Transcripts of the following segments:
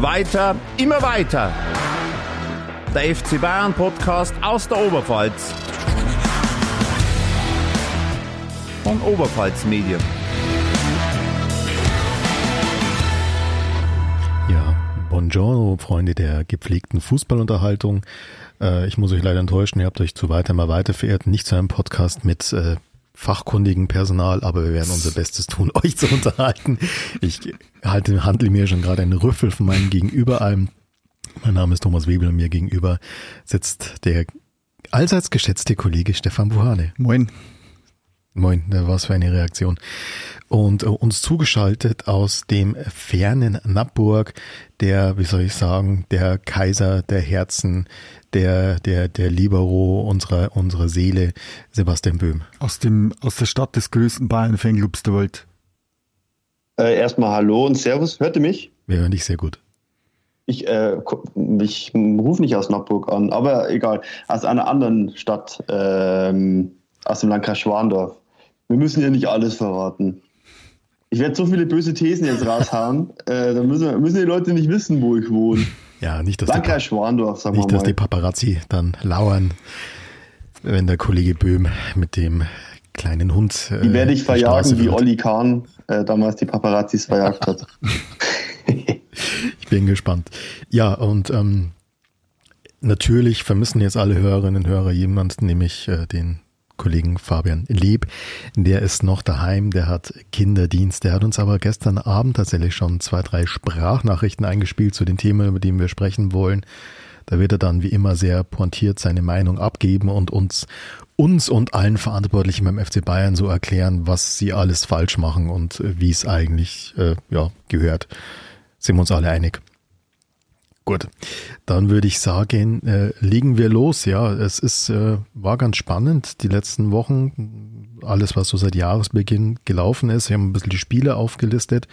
Weiter, immer weiter. Der FC Bayern Podcast aus der Oberpfalz. Von Oberpfalz Medien. Ja, buongiorno, Freunde der gepflegten Fußballunterhaltung. Äh, ich muss euch leider enttäuschen, ihr habt euch zu weiter mal weiter verehrt, nicht zu einem Podcast mit äh, fachkundigen Personal, aber wir werden unser Bestes tun, euch zu unterhalten. Ich halte, handle mir schon gerade einen Rüffel von meinem Gegenüber ein. Mein Name ist Thomas Webel und mir gegenüber sitzt der allseits geschätzte Kollege Stefan Buhane. Moin. Moin, was für eine Reaktion. Und äh, uns zugeschaltet aus dem fernen Nappburg, der, wie soll ich sagen, der Kaiser der Herzen, der, der, der Libero unserer, unserer Seele, Sebastian Böhm. Aus dem, aus der Stadt des größten Bayern-Fanclubs der Welt. Äh, erstmal Hallo und Servus. Hört ihr mich? Wir hören dich sehr gut. Ich, äh, ich rufe nicht aus Nappburg an, aber egal. Aus einer anderen Stadt, ähm, aus dem Landkreis Schwandorf. Wir müssen ja nicht alles verraten. Ich werde so viele böse Thesen jetzt raushauen, äh, da müssen, müssen, die Leute nicht wissen, wo ich wohne. Ja, nicht, dass, Landkreis Schwandorf, sagen nicht, dass die Paparazzi dann lauern, wenn der Kollege Böhm mit dem kleinen Hund. Äh, die werde ich verjagen, wie Olli Kahn äh, damals die Paparazzis verjagt hat. ich bin gespannt. Ja, und ähm, natürlich vermissen jetzt alle Hörerinnen und Hörer jemanden, nämlich äh, den Kollegen Fabian Lieb. Der ist noch daheim, der hat Kinderdienst. Der hat uns aber gestern Abend tatsächlich schon zwei, drei Sprachnachrichten eingespielt zu den Themen, über die wir sprechen wollen. Da wird er dann wie immer sehr pointiert seine Meinung abgeben und uns, uns und allen Verantwortlichen beim FC Bayern so erklären, was sie alles falsch machen und wie es eigentlich äh, ja, gehört. Sind wir uns alle einig. Gut, dann würde ich sagen, äh, legen wir los. Ja, es ist äh, war ganz spannend die letzten Wochen. Alles, was so seit Jahresbeginn gelaufen ist. Wir haben ein bisschen die Spiele aufgelistet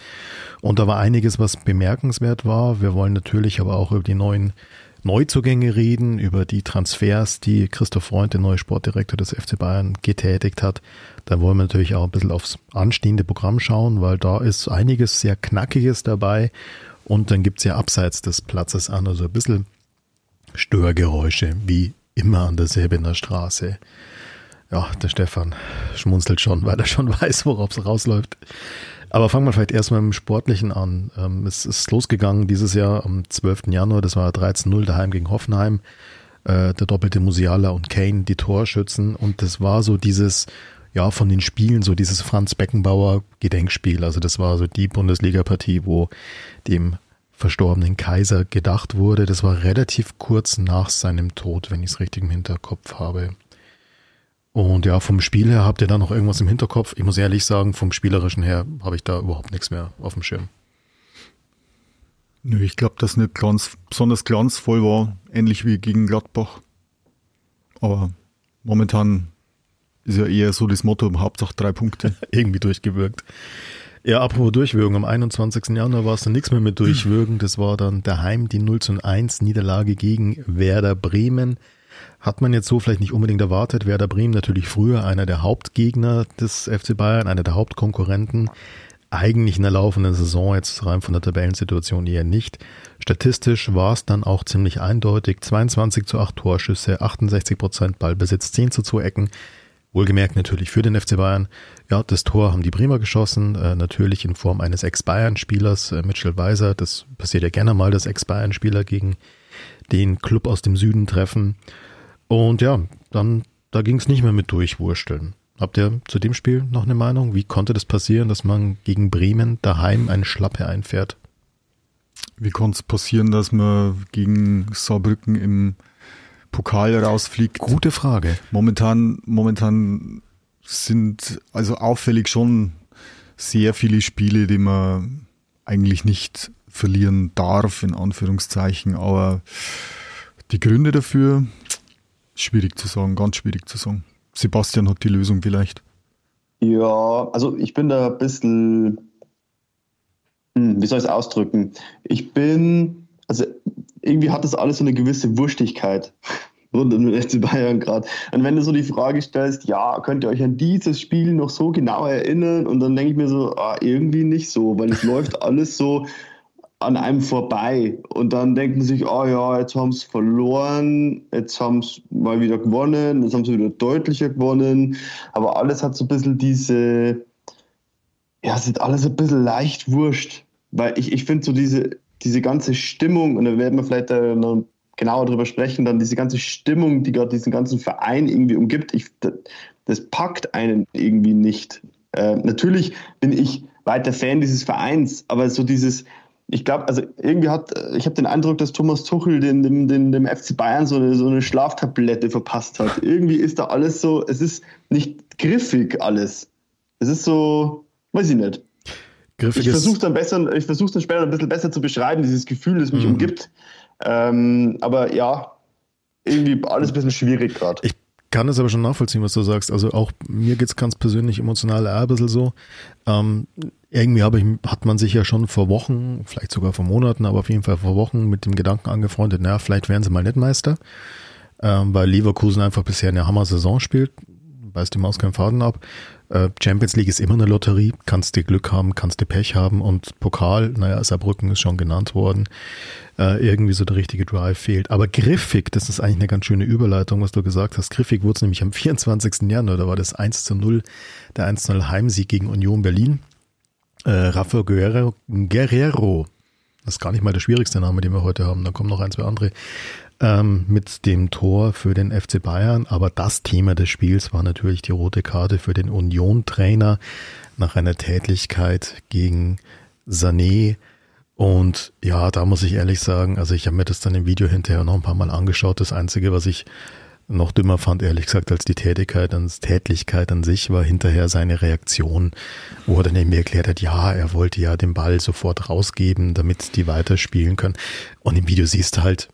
und da war einiges, was bemerkenswert war. Wir wollen natürlich aber auch über die neuen Neuzugänge reden, über die Transfers, die Christoph Freund, der neue Sportdirektor des FC Bayern, getätigt hat. Da wollen wir natürlich auch ein bisschen aufs anstehende Programm schauen, weil da ist einiges sehr Knackiges dabei und dann gibt's ja abseits des Platzes an, also ein bisschen Störgeräusche, wie immer an der Säbener Straße. Ja, der Stefan schmunzelt schon, weil er schon weiß, worauf es rausläuft. Aber fangen wir vielleicht erstmal dem Sportlichen an. Ähm, es ist losgegangen dieses Jahr am 12. Januar, das war 13-0 daheim gegen Hoffenheim. Äh, der doppelte Musiala und Kane, die Torschützen. Und das war so dieses, ja, von den Spielen so dieses Franz Beckenbauer Gedenkspiel. Also das war so die Bundesliga-Partie, wo dem verstorbenen Kaiser gedacht wurde. Das war relativ kurz nach seinem Tod, wenn ich es richtig im Hinterkopf habe. Und ja, vom Spiel her habt ihr da noch irgendwas im Hinterkopf? Ich muss ehrlich sagen, vom Spielerischen her habe ich da überhaupt nichts mehr auf dem Schirm. Nö, ich glaube, dass nicht glanz, besonders glanzvoll war, ähnlich wie gegen Gladbach. Aber momentan ist ja eher so das Motto, Hauptsache drei Punkte. Irgendwie durchgewirkt. Ja, apropos Durchwirken, am 21. Januar war es dann nichts mehr mit Durchwirken. Das war dann daheim die 0 zu 1 Niederlage gegen Werder Bremen. Hat man jetzt so vielleicht nicht unbedingt erwartet. Werder Bremen natürlich früher einer der Hauptgegner des FC Bayern, einer der Hauptkonkurrenten. Eigentlich in der laufenden Saison jetzt rein von der Tabellensituation eher nicht. Statistisch war es dann auch ziemlich eindeutig. 22 zu 8 Torschüsse, 68 Prozent Ballbesitz, 10 zu 2 Ecken. Wohlgemerkt natürlich für den FC Bayern. Ja, das Tor haben die Bremer geschossen, äh, natürlich in Form eines Ex-Bayern-Spielers, äh, Mitchell Weiser. Das passiert ja gerne mal, dass Ex-Bayern-Spieler gegen den Club aus dem Süden treffen. Und ja, dann, da ging es nicht mehr mit Durchwursteln. Habt ihr zu dem Spiel noch eine Meinung? Wie konnte das passieren, dass man gegen Bremen daheim eine Schlappe einfährt? Wie konnte es passieren, dass man gegen Saarbrücken im Pokal rausfliegt? Gute Frage. Momentan, momentan sind also auffällig schon sehr viele Spiele, die man eigentlich nicht verlieren darf, in Anführungszeichen. Aber die Gründe dafür, schwierig zu sagen, ganz schwierig zu sagen. Sebastian hat die Lösung vielleicht. Ja, also ich bin da ein bisschen, hm, wie soll ich es ausdrücken? Ich bin, also irgendwie hat das alles so eine gewisse Wurstigkeit rund um den FC Bayern gerade. Und wenn du so die Frage stellst, ja, könnt ihr euch an dieses Spiel noch so genau erinnern? Und dann denke ich mir so, ah, irgendwie nicht so, weil es läuft alles so an einem vorbei. Und dann denkt man sich, oh ja, jetzt haben sie verloren, jetzt haben sie mal wieder gewonnen, jetzt haben sie wieder deutlicher gewonnen. Aber alles hat so ein bisschen diese, ja, es ist alles ein bisschen leicht wurscht. Weil ich, ich finde so diese, diese ganze Stimmung, und da werden wir vielleicht noch genauer drüber sprechen, dann diese ganze Stimmung, die gerade diesen ganzen Verein irgendwie umgibt, ich, das, das packt einen irgendwie nicht. Äh, natürlich bin ich weiter Fan dieses Vereins, aber so dieses, ich glaube, also irgendwie hat, ich habe den Eindruck, dass Thomas Tuchel den, dem, dem, dem FC Bayern so eine, so eine Schlaftablette verpasst hat. Irgendwie ist da alles so, es ist nicht griffig alles. Es ist so, weiß ich nicht. Griffig ich versuche dann besser, ich versuche dann später ein bisschen besser zu beschreiben, dieses Gefühl, das mich mhm. umgibt. Ähm, aber ja, irgendwie alles ein bisschen schwierig gerade. Ich kann es aber schon nachvollziehen, was du sagst. Also auch mir geht es ganz persönlich emotional ein bisschen so. Ähm, irgendwie habe ich, hat man sich ja schon vor Wochen, vielleicht sogar vor Monaten, aber auf jeden Fall vor Wochen mit dem Gedanken angefreundet, naja, vielleicht werden sie mal nicht Meister, ähm, weil Leverkusen einfach bisher eine Hammer-Saison spielt, beißt die Maus keinen Faden ab. Äh, Champions League ist immer eine Lotterie, kannst du Glück haben, kannst du Pech haben und Pokal, naja, Saarbrücken ist schon genannt worden, äh, irgendwie so der richtige Drive fehlt. Aber griffig, das ist eigentlich eine ganz schöne Überleitung, was du gesagt hast. Griffig wurde es nämlich am 24. Januar, da war das 1 zu 0, der 1 zu 0 Heimsieg gegen Union Berlin. Äh, Rafael Guerrero, Guerrero, das ist gar nicht mal der schwierigste Name, den wir heute haben, da kommen noch ein, zwei andere, ähm, mit dem Tor für den FC Bayern. Aber das Thema des Spiels war natürlich die rote Karte für den Union-Trainer nach einer Tätigkeit gegen Sané. Und ja, da muss ich ehrlich sagen, also ich habe mir das dann im Video hinterher noch ein paar Mal angeschaut. Das Einzige, was ich noch dümmer fand, ehrlich gesagt, als die Tätigkeit, als Tätigkeit an sich, war hinterher seine Reaktion, wo er dann eben erklärt hat, ja, er wollte ja den Ball sofort rausgeben, damit die weiterspielen können. Und im Video siehst du halt,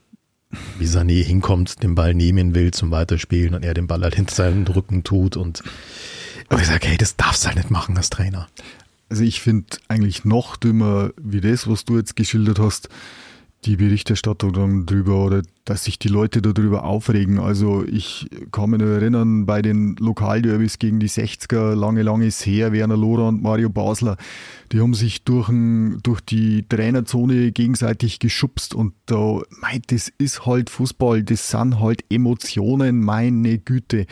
wie Sané hinkommt, den Ball nehmen will zum Weiterspielen und er den Ball halt hinter seinen Rücken tut und aber ich sage, hey, das darfst du halt nicht machen als Trainer. Also ich finde eigentlich noch dümmer wie das, was du jetzt geschildert hast, die Berichterstattung dann drüber oder dass sich die Leute darüber aufregen. Also ich kann mich nur erinnern, bei den Lokalderbys gegen die 60er, lange, lange ist her, Werner Lohrer und Mario Basler, die haben sich durch, ein, durch die Trainerzone gegenseitig geschubst und da, meint, das ist halt Fußball, das sind halt Emotionen, meine Güte.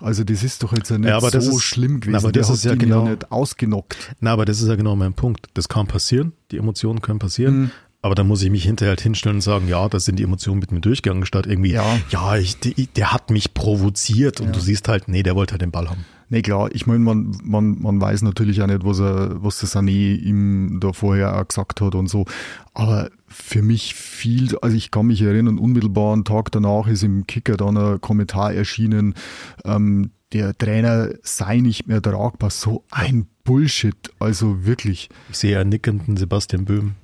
Also das ist doch jetzt ja nicht ja, so ist, schlimm gewesen. aber das Der ist ja genau nicht ausgenockt. Na, aber das ist ja genau mein Punkt. Das kann passieren, die Emotionen können passieren. Mhm. Aber dann muss ich mich hinterher halt hinstellen und sagen, ja, da sind die Emotionen mit mir durchgegangen, statt irgendwie, ja, ja ich, der hat mich provoziert und ja. du siehst halt, nee, der wollte halt den Ball haben. Nee, klar, ich meine, man, man, man weiß natürlich auch nicht, was er, was der Sané ihm da vorher auch gesagt hat und so. Aber für mich viel, also ich kann mich erinnern, unmittelbar einen Tag danach ist im Kicker dann ein Kommentar erschienen, ähm, der Trainer sei nicht mehr tragbar. So ein Bullshit, also wirklich. Ich sehe einen nickenden Sebastian Böhm.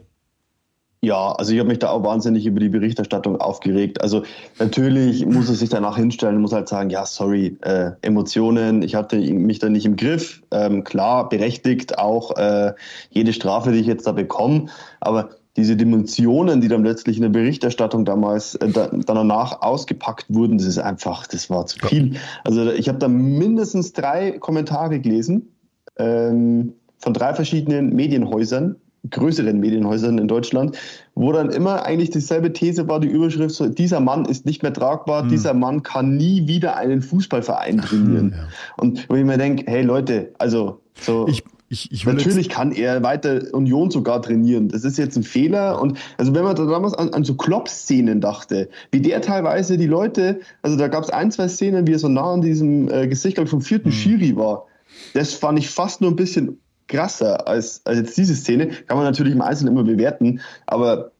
Ja, also ich habe mich da auch wahnsinnig über die Berichterstattung aufgeregt. Also natürlich muss er sich danach hinstellen und muss halt sagen, ja, sorry, äh, Emotionen, ich hatte mich da nicht im Griff. Ähm, klar, berechtigt auch äh, jede Strafe, die ich jetzt da bekomme. Aber diese Dimensionen, die dann letztlich in der Berichterstattung damals äh, da, danach ausgepackt wurden, das ist einfach, das war zu viel. Also ich habe da mindestens drei Kommentare gelesen ähm, von drei verschiedenen Medienhäusern größeren Medienhäusern in Deutschland, wo dann immer eigentlich dieselbe These war, die Überschrift, so, dieser Mann ist nicht mehr tragbar, mhm. dieser Mann kann nie wieder einen Fußballverein trainieren. Ja. Und wo ich mir denke, hey Leute, also so. Ich, ich, ich Natürlich kann er weiter Union sogar trainieren. Das ist jetzt ein Fehler. Und also wenn man da damals an, an so Klopp-Szenen dachte, wie der teilweise die Leute, also da gab es ein, zwei Szenen, wie er so nah an diesem äh, Gesicht vom vierten mhm. Schiri war. Das fand ich fast nur ein bisschen krasser als, als jetzt diese Szene. Kann man natürlich im Einzelnen immer bewerten, aber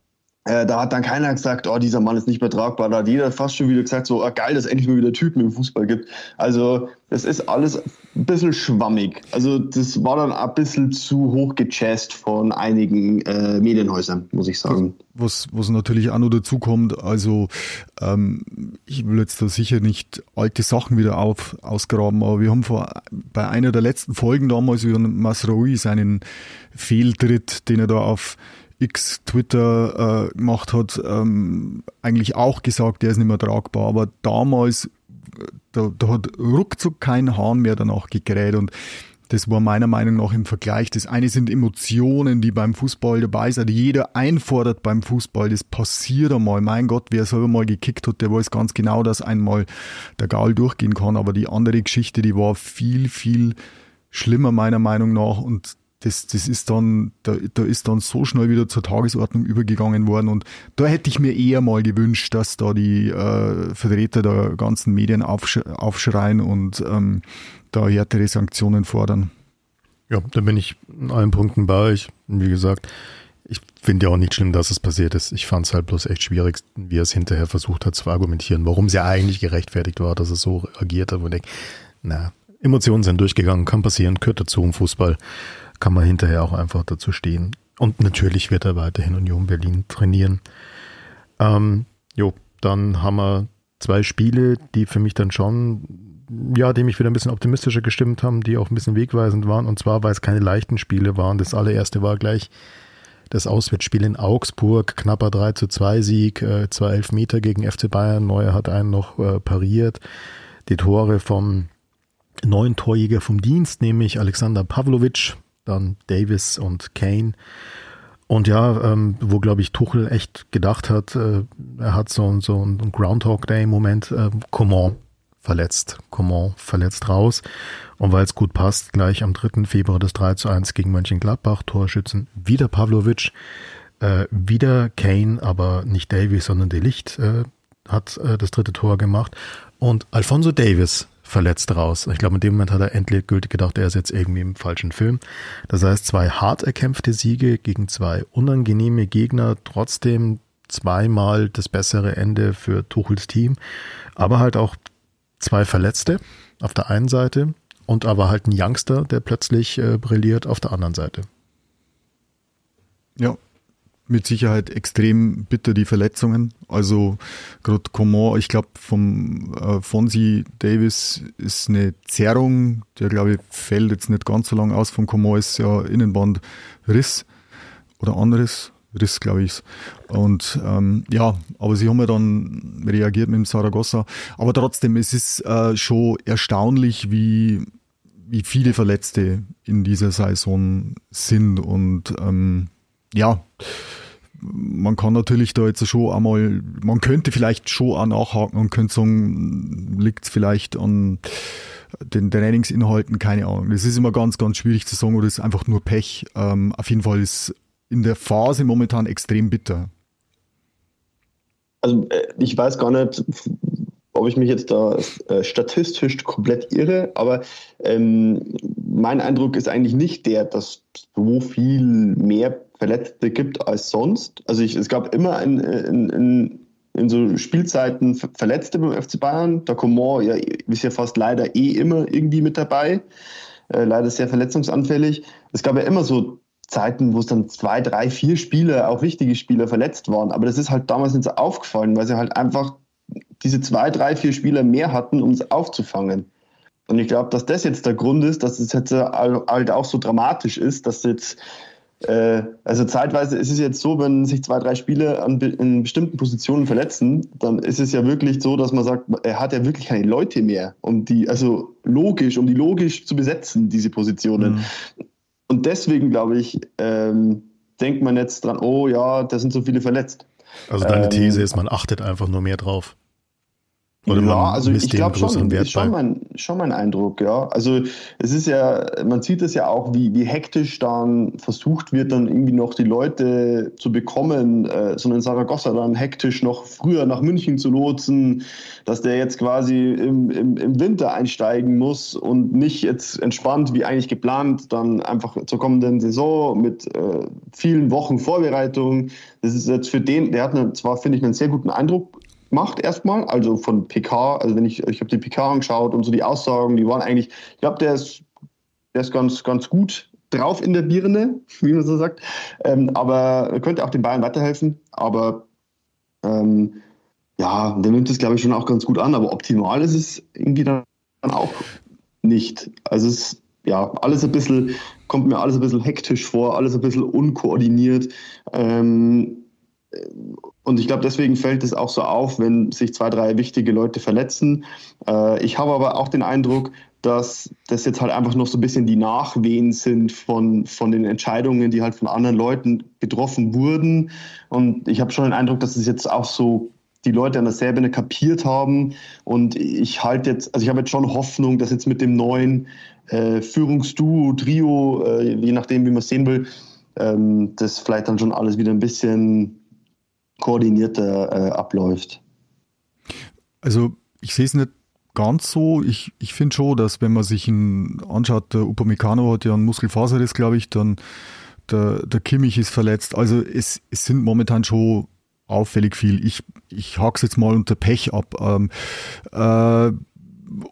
äh, da hat dann keiner gesagt, oh, dieser Mann ist nicht mehr tragbar. Da hat jeder fast schon wieder gesagt, so, oh, geil, dass es endlich mal wieder Typen im Fußball gibt. Also, das ist alles ein bisschen schwammig. Also, das war dann ein bisschen zu hoch gechast von einigen äh, Medienhäusern, muss ich sagen. Was, was natürlich auch noch dazu kommt, also, ähm, ich will jetzt da sicher nicht alte Sachen wieder auf, ausgraben, aber wir haben vor, bei einer der letzten Folgen damals über Masraoui seinen Fehltritt, den er da auf X Twitter äh, gemacht hat, ähm, eigentlich auch gesagt, der ist nicht mehr tragbar. Aber damals, da, da hat ruckzuck kein Hahn mehr danach gekräht und Das war meiner Meinung nach im Vergleich. Das eine sind Emotionen, die beim Fußball dabei sind. Jeder einfordert beim Fußball. Das passiert einmal. Mein Gott, wer selber mal gekickt hat, der weiß ganz genau, dass einmal der Gaul durchgehen kann. Aber die andere Geschichte, die war viel, viel schlimmer meiner Meinung nach. Und das, das ist dann, da, da ist dann so schnell wieder zur Tagesordnung übergegangen worden. Und da hätte ich mir eher mal gewünscht, dass da die äh, Vertreter der ganzen Medien aufsch aufschreien und ähm, da härtere Sanktionen fordern. Ja, da bin ich in allen Punkten bei euch. Wie gesagt, ich finde ja auch nicht schlimm, dass es passiert ist. Ich fand es halt bloß echt schwierig, wie er es hinterher versucht hat zu argumentieren, warum es ja eigentlich gerechtfertigt war, dass er so agiert hat. Und ich denke, na, Emotionen sind durchgegangen, kann passieren, gehört dazu im Fußball kann man hinterher auch einfach dazu stehen. Und natürlich wird er weiterhin Union Berlin trainieren. Ähm, jo, dann haben wir zwei Spiele, die für mich dann schon, ja, die mich wieder ein bisschen optimistischer gestimmt haben, die auch ein bisschen wegweisend waren. Und zwar, weil es keine leichten Spiele waren. Das allererste war gleich das Auswärtsspiel in Augsburg, knapper 3 zu 2 Sieg, äh, zwei Elfmeter gegen FC Bayern. Neuer hat einen noch äh, pariert. Die Tore vom neuen Torjäger vom Dienst, nämlich Alexander Pavlovic, dann Davis und Kane. Und ja, ähm, wo glaube ich Tuchel echt gedacht hat, äh, er hat so, so einen Groundhog Day Moment, äh, Coman verletzt, Coman verletzt raus. Und weil es gut passt, gleich am 3. Februar das 3 zu 1 gegen Mönchengladbach, Torschützen, wieder Pavlovic, äh, wieder Kane, aber nicht Davis, sondern Delicht äh, hat äh, das dritte Tor gemacht. Und Alfonso Davis verletzt raus. Ich glaube, in dem Moment hat er endgültig gedacht, er ist jetzt irgendwie im falschen Film. Das heißt, zwei hart erkämpfte Siege gegen zwei unangenehme Gegner, trotzdem zweimal das bessere Ende für Tuchels Team, aber halt auch zwei Verletzte auf der einen Seite und aber halt ein Youngster, der plötzlich äh, brilliert auf der anderen Seite. Ja, mit Sicherheit extrem bitter, die Verletzungen. Also gerade Coman, ich glaube vom äh, Fonsi Davis ist eine Zerrung, der glaube ich fällt jetzt nicht ganz so lang aus. Vom Coman ist ja Innenbandriss oder anderes. Riss, glaube ich. Und ähm, ja, aber sie haben ja dann reagiert mit dem Saragossa. Aber trotzdem, es ist äh, schon erstaunlich, wie, wie viele Verletzte in dieser Saison sind. Und ähm, ja, man kann natürlich da jetzt schon einmal, man könnte vielleicht schon auch nachhaken und könnte sagen, liegt es vielleicht an den Trainingsinhalten, keine Ahnung. Das ist immer ganz, ganz schwierig zu sagen oder ist einfach nur Pech. Ähm, auf jeden Fall ist in der Phase momentan extrem bitter. Also äh, ich weiß gar nicht, ob ich mich jetzt da äh, statistisch komplett irre, aber ähm, mein Eindruck ist eigentlich nicht der, dass so viel mehr Verletzte gibt als sonst. Also ich, es gab immer in, in, in, in so Spielzeiten Verletzte beim FC Bayern. Da Coman ja, ist ja fast leider eh immer irgendwie mit dabei. Äh, leider sehr verletzungsanfällig. Es gab ja immer so Zeiten, wo es dann zwei, drei, vier Spieler, auch wichtige Spieler verletzt waren. Aber das ist halt damals nicht so aufgefallen, weil sie halt einfach diese zwei, drei, vier Spieler mehr hatten, um es aufzufangen. Und ich glaube, dass das jetzt der Grund ist, dass es jetzt halt auch so dramatisch ist, dass jetzt äh, also zeitweise ist es jetzt so, wenn sich zwei, drei Spieler an, in bestimmten Positionen verletzen, dann ist es ja wirklich so, dass man sagt, er hat ja wirklich keine Leute mehr, um die, also logisch, um die logisch zu besetzen, diese Positionen. Mhm. Und deswegen glaube ich, ähm, denkt man jetzt dran, oh ja, da sind so viele verletzt. Also deine ähm, These ist, man achtet einfach nur mehr drauf. Oder ja, also ich glaube schon, ist schon mein, schon mein Eindruck, ja. Also es ist ja, man sieht es ja auch, wie, wie hektisch dann versucht wird, dann irgendwie noch die Leute zu bekommen, äh, so einen Saragossa dann hektisch noch früher nach München zu lotsen, dass der jetzt quasi im, im, im Winter einsteigen muss und nicht jetzt entspannt, wie eigentlich geplant, dann einfach zur kommenden Saison mit äh, vielen Wochen Vorbereitung. Das ist jetzt für den, der hat eine, zwar, finde ich, einen sehr guten Eindruck macht erstmal, also von PK, also wenn ich, ich habe die PK angeschaut und so die Aussagen, die waren eigentlich, ich glaube, der ist, der ist ganz, ganz gut drauf in der Birne, wie man so sagt, ähm, aber könnte auch den Bayern weiterhelfen, aber ähm, ja, der nimmt es, glaube ich, schon auch ganz gut an, aber optimal ist es irgendwie dann auch nicht. Also es ist ja alles ein bisschen, kommt mir alles ein bisschen hektisch vor, alles ein bisschen unkoordiniert. Ähm, und ich glaube, deswegen fällt es auch so auf, wenn sich zwei, drei wichtige Leute verletzen. Äh, ich habe aber auch den Eindruck, dass das jetzt halt einfach noch so ein bisschen die Nachwehen sind von, von den Entscheidungen, die halt von anderen Leuten getroffen wurden. Und ich habe schon den Eindruck, dass es jetzt auch so die Leute an der Ebene kapiert haben. Und ich halte jetzt, also ich habe jetzt schon Hoffnung, dass jetzt mit dem neuen äh, Führungsduo, Trio, äh, je nachdem, wie man es sehen will, ähm, das vielleicht dann schon alles wieder ein bisschen koordinierter äh, abläuft. Also ich sehe es nicht ganz so. Ich, ich finde schon, dass wenn man sich ihn anschaut, der Upamecano hat ja einen Muskelfaserriss, glaube ich, dann der, der Kimmich ist verletzt. Also es, es sind momentan schon auffällig viel. Ich, ich hak's jetzt mal unter Pech ab. Ähm, äh,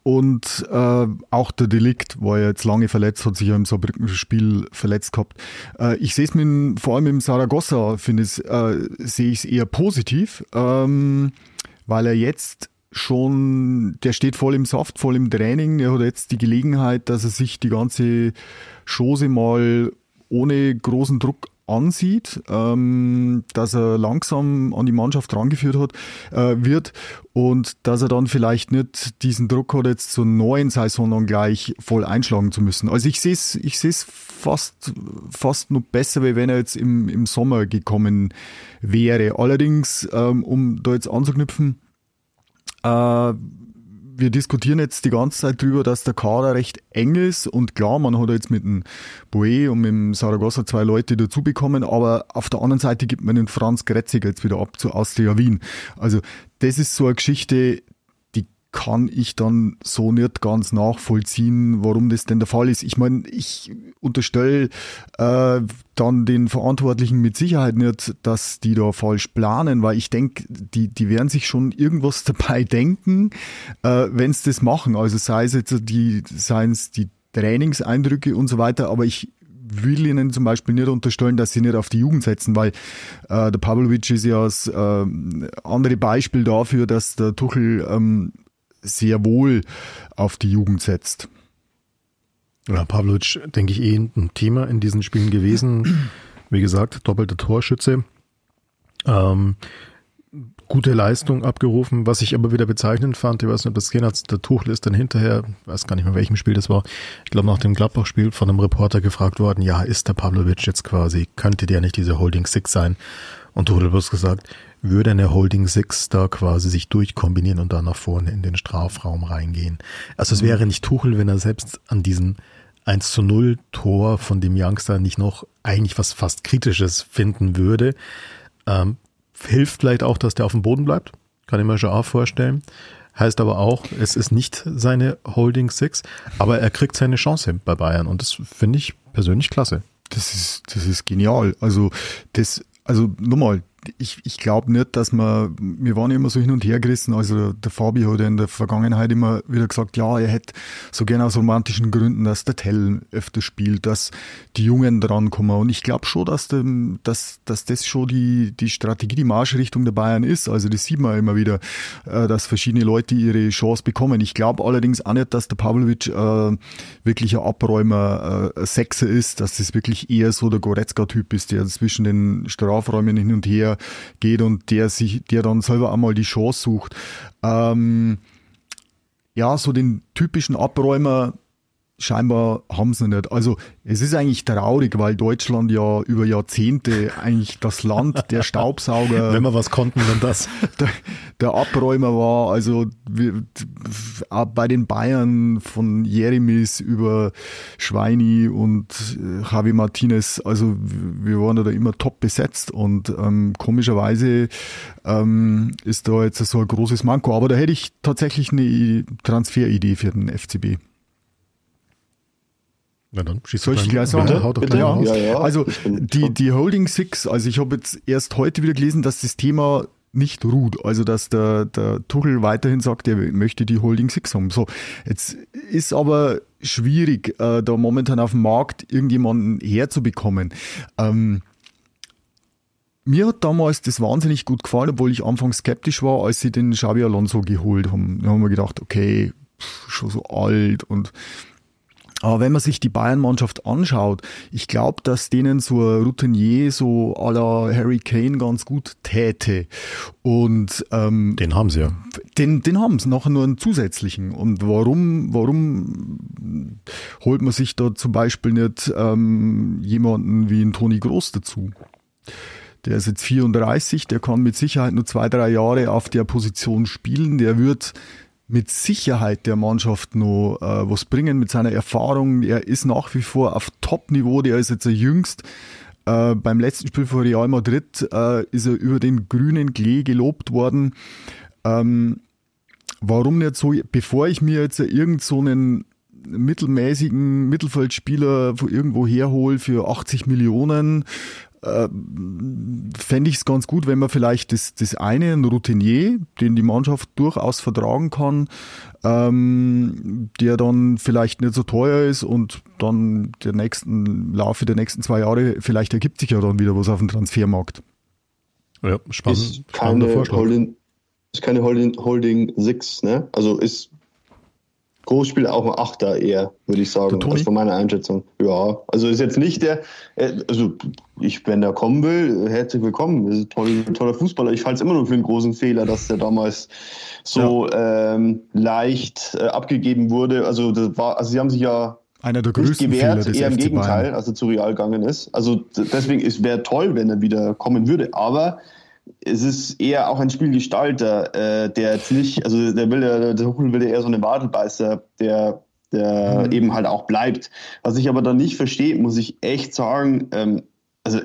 und äh, auch der Delikt war ja jetzt lange verletzt, hat sich ja im Saarbrücken Spiel verletzt gehabt. Äh, ich sehe es vor allem im Saragossa, finde ich, äh, sehe ich es eher positiv, ähm, weil er jetzt schon, der steht voll im Saft, voll im Training. Er hat jetzt die Gelegenheit, dass er sich die ganze Chose mal ohne großen Druck ansieht, ähm, dass er langsam an die Mannschaft rangeführt hat, äh, wird und dass er dann vielleicht nicht diesen Druck hat, jetzt zur neuen Saison dann gleich voll einschlagen zu müssen. Also ich sehe es ich fast, fast noch besser, wie wenn er jetzt im, im Sommer gekommen wäre. Allerdings, ähm, um da jetzt anzuknüpfen, äh, wir diskutieren jetzt die ganze Zeit drüber, dass der Kader recht eng ist und klar, man hat jetzt mit dem Boe und mit dem Saragossa zwei Leute dazu bekommen, aber auf der anderen Seite gibt man den Franz Gretzig jetzt wieder ab zu Austria Wien. Also das ist so eine Geschichte, kann ich dann so nicht ganz nachvollziehen, warum das denn der Fall ist. Ich meine, ich unterstelle äh, dann den Verantwortlichen mit Sicherheit nicht, dass die da falsch planen, weil ich denke, die, die werden sich schon irgendwas dabei denken, äh, wenn sie das machen. Also sei es jetzt die, seien es die Trainingseindrücke und so weiter, aber ich will ihnen zum Beispiel nicht unterstellen, dass sie nicht auf die Jugend setzen, weil äh, der Pavlovic ist ja das äh, andere Beispiel dafür, dass der Tuchel ähm, sehr wohl auf die Jugend setzt. Ja, Pavlovic, denke ich, eh ein Thema in diesen Spielen gewesen. Wie gesagt, doppelter Torschütze. Ähm, gute Leistung abgerufen, was ich aber wieder bezeichnend fand, ich weiß nicht, ob das gesehen hat, der Tuchel ist dann hinterher, weiß gar nicht mehr welchem Spiel das war, ich glaube nach dem Gladbach-Spiel von einem Reporter gefragt worden, ja, ist der Pavlovic jetzt quasi, könnte der nicht diese Holding Six sein? Und Tuchel hat gesagt, würde eine Holding Six da quasi sich durchkombinieren und dann nach vorne in den Strafraum reingehen. Also es mhm. wäre nicht Tuchel, wenn er selbst an diesem 1 zu 0 Tor von dem Youngster nicht noch eigentlich was fast Kritisches finden würde. Ähm, hilft vielleicht auch, dass der auf dem Boden bleibt. Kann ich mir schon auch vorstellen. Heißt aber auch, es ist nicht seine Holding Six, aber er kriegt seine Chance bei Bayern und das finde ich persönlich klasse. Das ist, das ist genial. Also, das, also nochmal, ich, ich glaube nicht, dass man, wir waren immer so hin und her gerissen, also der Fabi hat ja in der Vergangenheit immer wieder gesagt, ja, er hätte so gerne aus romantischen Gründen, dass der Tell öfter spielt, dass die Jungen drankommen. Und ich glaube schon, dass, dem, dass, dass das schon die, die Strategie, die Marschrichtung der Bayern ist, also das sieht man immer wieder, äh, dass verschiedene Leute ihre Chance bekommen. Ich glaube allerdings auch nicht, dass der Pavlovic äh, wirklich ein Abräumer, äh, Sechser ist, dass das wirklich eher so der Goretzka-Typ ist, der zwischen den Strafräumen hin und her geht und der sich, der dann selber einmal die Chance sucht. Ähm, ja, so den typischen Abräumer scheinbar haben sie nicht. Also es ist eigentlich traurig, weil Deutschland ja über Jahrzehnte eigentlich das Land der Staubsauger. Wenn wir was konnten, dann das. Der, der Abräumer war. Also wir, bei den Bayern von Jeremis über Schweini und äh, Javi Martinez, also wir waren da immer top besetzt und ähm, komischerweise ähm, ist da jetzt so ein großes Manko. Aber da hätte ich tatsächlich eine Transferidee für den FCB. Na dann schießt Soll ich gleich sagen? Bitte, Hau doch bitte. Ja. Ja, ja. Also die, die Holding Six, also ich habe jetzt erst heute wieder gelesen, dass das Thema nicht ruht. Also dass der, der Tuchel weiterhin sagt, er möchte die Holding Six haben. So, jetzt ist aber schwierig, äh, da momentan auf dem Markt irgendjemanden herzubekommen. Ähm, mir hat damals das wahnsinnig gut gefallen, obwohl ich anfangs skeptisch war, als sie den Xabi Alonso geholt haben. Da haben wir gedacht, okay, pff, schon so alt und Aber wenn man sich die Bayern-Mannschaft anschaut, ich glaube, dass denen so ein Routinier so à la Harry Kane ganz gut täte. Und ähm, Den haben sie ja. den, den haben sie nachher nur einen zusätzlichen. Und warum, warum holt man sich da zum Beispiel nicht ähm, jemanden wie ein Toni Groß dazu? Der ist jetzt 34, der kann mit Sicherheit nur zwei, drei Jahre auf der Position spielen. Der wird mit Sicherheit der Mannschaft noch äh, was bringen mit seiner Erfahrung. Er ist nach wie vor auf Top-Niveau, der ist jetzt der jüngst. Äh, beim letzten Spiel vor Real Madrid äh, ist er über den grünen Klee gelobt worden. Ähm, warum nicht so, bevor ich mir jetzt irgend so einen mittelmäßigen Mittelfeldspieler von irgendwo herhole für 80 Millionen, äh, fände ich es ganz gut, wenn man vielleicht das, das eine, ein Routinier, den die Mannschaft durchaus vertragen kann, ähm, der dann vielleicht nicht so teuer ist und dann der nächsten Laufe der nächsten zwei Jahre, vielleicht ergibt sich ja dann wieder was auf dem Transfermarkt. Ja, spannend, ist keine Vorschlag. Holding, ist keine Holding, Holding 6, ne? Also ist Großspieler auch ein Achter eher, würde ich sagen. Das von meiner Einschätzung. Ja, also ist jetzt nicht der, äh, also ich, wenn der kommen will, herzlich willkommen. Das ist ein toll, toller Fußballer. Ich halte es immer noch für einen großen Fehler, dass der damals so ähm, leicht äh, abgegeben wurde. Also das war, also sie haben sich ja Einer der nicht größten Fehler gewährt, des eher im FC Gegenteil, Bayern. als er zu Real gegangen ist. Also deswegen es wäre toll, wenn er wieder kommen würde. Aber es ist eher auch ein Spielgestalter, äh, der jetzt nicht, also der will ja, der Huchel will eher so eine Wadelbeißer, der, der Mhm. eben halt auch bleibt. Was ich aber dann nicht verstehe, muss ich echt sagen, ähm, also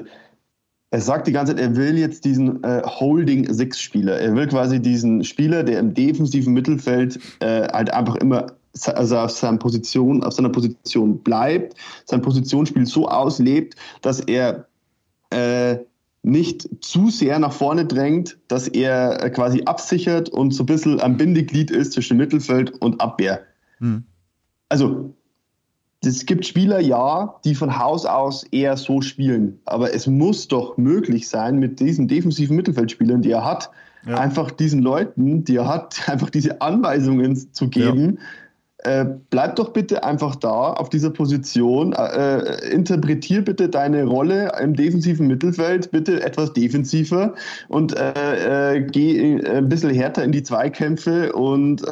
er sagt die ganze Zeit, er will jetzt diesen äh, Holding-Six-Spieler. Er will quasi diesen Spieler, der im defensiven Mittelfeld äh, halt einfach immer also auf, seiner Position, auf seiner Position bleibt, sein Positionsspiel so auslebt, dass er äh, nicht zu sehr nach vorne drängt, dass er äh, quasi absichert und so ein bisschen am Bindeglied ist zwischen Mittelfeld und Abwehr. Hm. Also, es gibt Spieler, ja, die von Haus aus eher so spielen. Aber es muss doch möglich sein, mit diesen defensiven Mittelfeldspielern, die er hat, Ja. einfach diesen Leuten, die er hat, einfach diese Anweisungen zu geben. Äh, bleib doch bitte einfach da auf dieser Position. Äh, äh, interpretier bitte deine Rolle im defensiven Mittelfeld bitte etwas defensiver und äh, äh, geh äh, ein bisschen härter in die Zweikämpfe und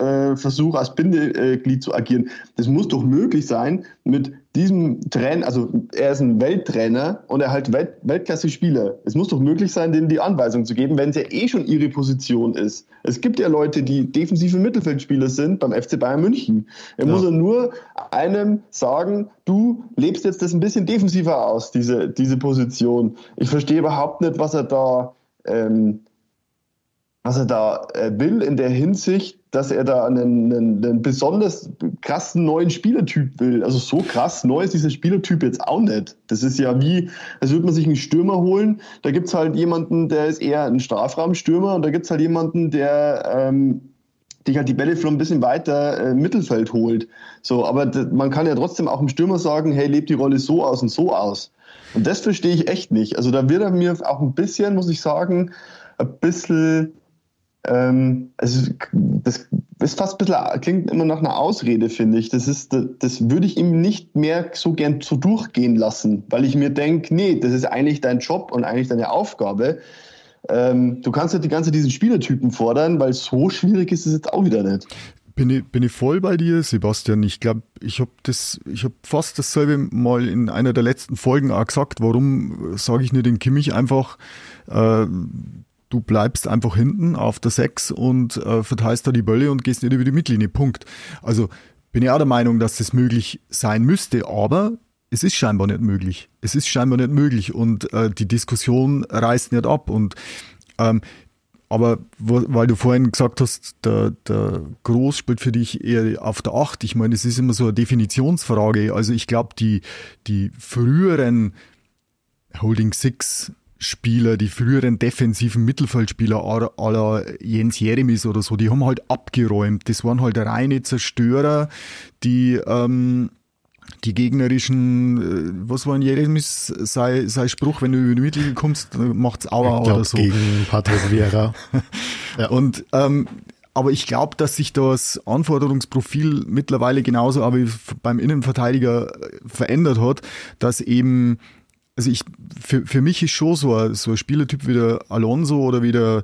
äh, versuch als Bindeglied zu agieren. Das muss doch möglich sein mit diesem Trainer, also er ist ein Welttrainer und er halt Welt, Weltklasse-Spieler. Es muss doch möglich sein, denen die Anweisung zu geben, wenn es ja eh schon ihre Position ist. Es gibt ja Leute, die defensive Mittelfeldspieler sind beim FC Bayern München. Er Ja. muss ja nur einem sagen, du lebst jetzt das ein bisschen defensiver aus, diese, diese Position. Ich verstehe überhaupt nicht, was er da ähm, was er da äh, will in der Hinsicht, dass er da einen, einen, einen besonders krassen neuen Spielertyp will. Also so krass neu ist dieser Spielertyp jetzt auch nicht. Das ist ja wie, als würde man sich einen Stürmer holen. Da gibt's halt jemanden, der ist eher ein Strafraumstürmer und da gibt's halt jemanden, der ähm, dich halt die Bälle von ein bisschen weiter äh, im Mittelfeld holt. So, aber man kann ja trotzdem auch dem Stürmer sagen, hey, lebt die Rolle so aus und so aus. Und das verstehe ich echt nicht. Also da wird er mir auch ein bisschen, muss ich sagen, ein bisschen ähm, also das ist fast ein bisschen, klingt immer nach einer Ausrede, finde ich. Das ist, das würde ich ihm nicht mehr so gern so durchgehen lassen, weil ich mir denke, nee, das ist eigentlich dein Job und eigentlich deine Aufgabe. Ähm, du kannst ja die ganze diesen Spielertypen fordern, weil so schwierig ist es jetzt auch wieder nicht. Bin ich, bin ich voll bei dir, Sebastian. Ich glaube, ich habe das, ich fast dasselbe mal in einer der letzten Folgen auch gesagt. Warum sage ich nicht den Kimmich einfach, äh, du bleibst einfach hinten auf der 6 und äh, verteilst da die Bälle und gehst nicht über die Mittellinie. Punkt. Also bin ich auch der Meinung, dass das möglich sein müsste, aber es ist scheinbar nicht möglich. Es ist scheinbar nicht möglich und äh, die Diskussion reißt nicht ab. Und ähm, aber wo, weil du vorhin gesagt hast, der, der Groß spielt für dich eher auf der 8. Ich meine, es ist immer so eine Definitionsfrage. Also ich glaube, die, die früheren Holding Six Spieler, die früheren defensiven Mittelfeldspieler la Jens Jeremis oder so, die haben halt abgeräumt. Das waren halt reine Zerstörer, die ähm, die gegnerischen, äh, was war ein Jeremis, sei, sei Spruch, wenn du über die Mittel kommst, äh, macht's Aua Ich oder so. gegen Patrick Vieira. Ja. Und ähm, aber ich glaube, dass sich das Anforderungsprofil mittlerweile genauso aber beim Innenverteidiger äh, verändert hat, dass eben also ich, für, für mich ist schon so ein, so ein Spielertyp wie der Alonso oder wie der,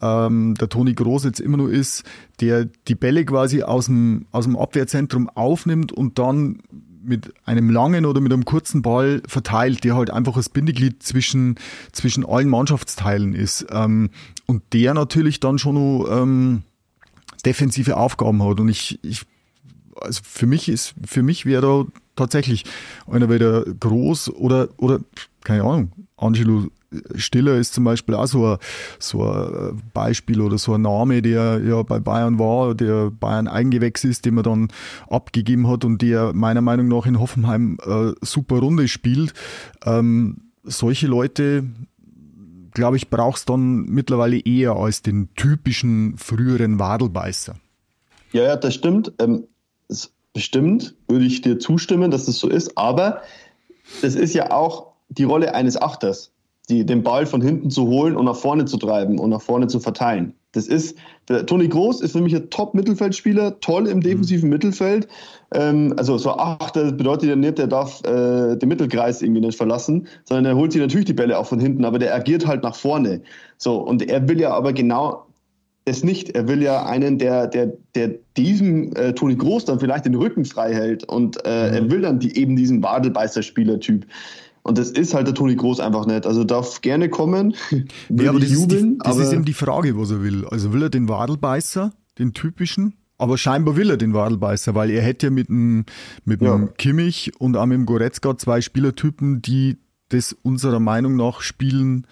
ähm, der Toni Groß jetzt immer nur ist, der die Bälle quasi aus dem, aus dem Abwehrzentrum aufnimmt und dann mit einem langen oder mit einem kurzen Ball verteilt, der halt einfach das Bindeglied zwischen, zwischen allen Mannschaftsteilen ist. Ähm, und der natürlich dann schon noch ähm, defensive Aufgaben hat. Und ich, ich also für mich ist, für mich wäre da tatsächlich einer wieder groß oder, oder, keine Ahnung, Angelo Stiller ist zum Beispiel auch so ein, so ein Beispiel oder so ein Name, der ja bei Bayern war, der Bayern Eigengewächs ist, den man dann abgegeben hat und der meiner Meinung nach in Hoffenheim äh, super Runde spielt. Ähm, solche Leute, glaube ich, brauchst dann mittlerweile eher als den typischen früheren Wadelbeißer. Ja, ja, das stimmt. Ähm, bestimmt würde ich dir zustimmen, dass das so ist, aber es ist ja auch die Rolle eines Achters, die, den Ball von hinten zu holen und nach vorne zu treiben und nach vorne zu verteilen. Das ist, der, Toni Groß ist für mich ein Top-Mittelfeldspieler, toll im defensiven mhm. Mittelfeld. Ähm, also so Achter bedeutet ja nicht, der darf äh, den Mittelkreis irgendwie nicht verlassen, sondern er holt sich natürlich die Bälle auch von hinten, aber der agiert halt nach vorne. So, und er will ja aber genau es nicht. Er will ja einen, der, der, der diesem äh, Toni Groß dann vielleicht den Rücken frei hält und äh, mhm. er will dann die, eben diesen Wadelbeißer-Spielertyp. Und das ist halt der Toni Groß einfach nicht. Also darf gerne kommen. ja, aber das, jubeln, ist, die, das ist eben die Frage, was er will. Also will er den Wadelbeißer, den typischen? Aber scheinbar will er den Wadelbeißer, weil er hätte ja mit dem, mit dem ja. Kimmich und auch mit dem Goretzka zwei Spielertypen, die das unserer Meinung nach spielen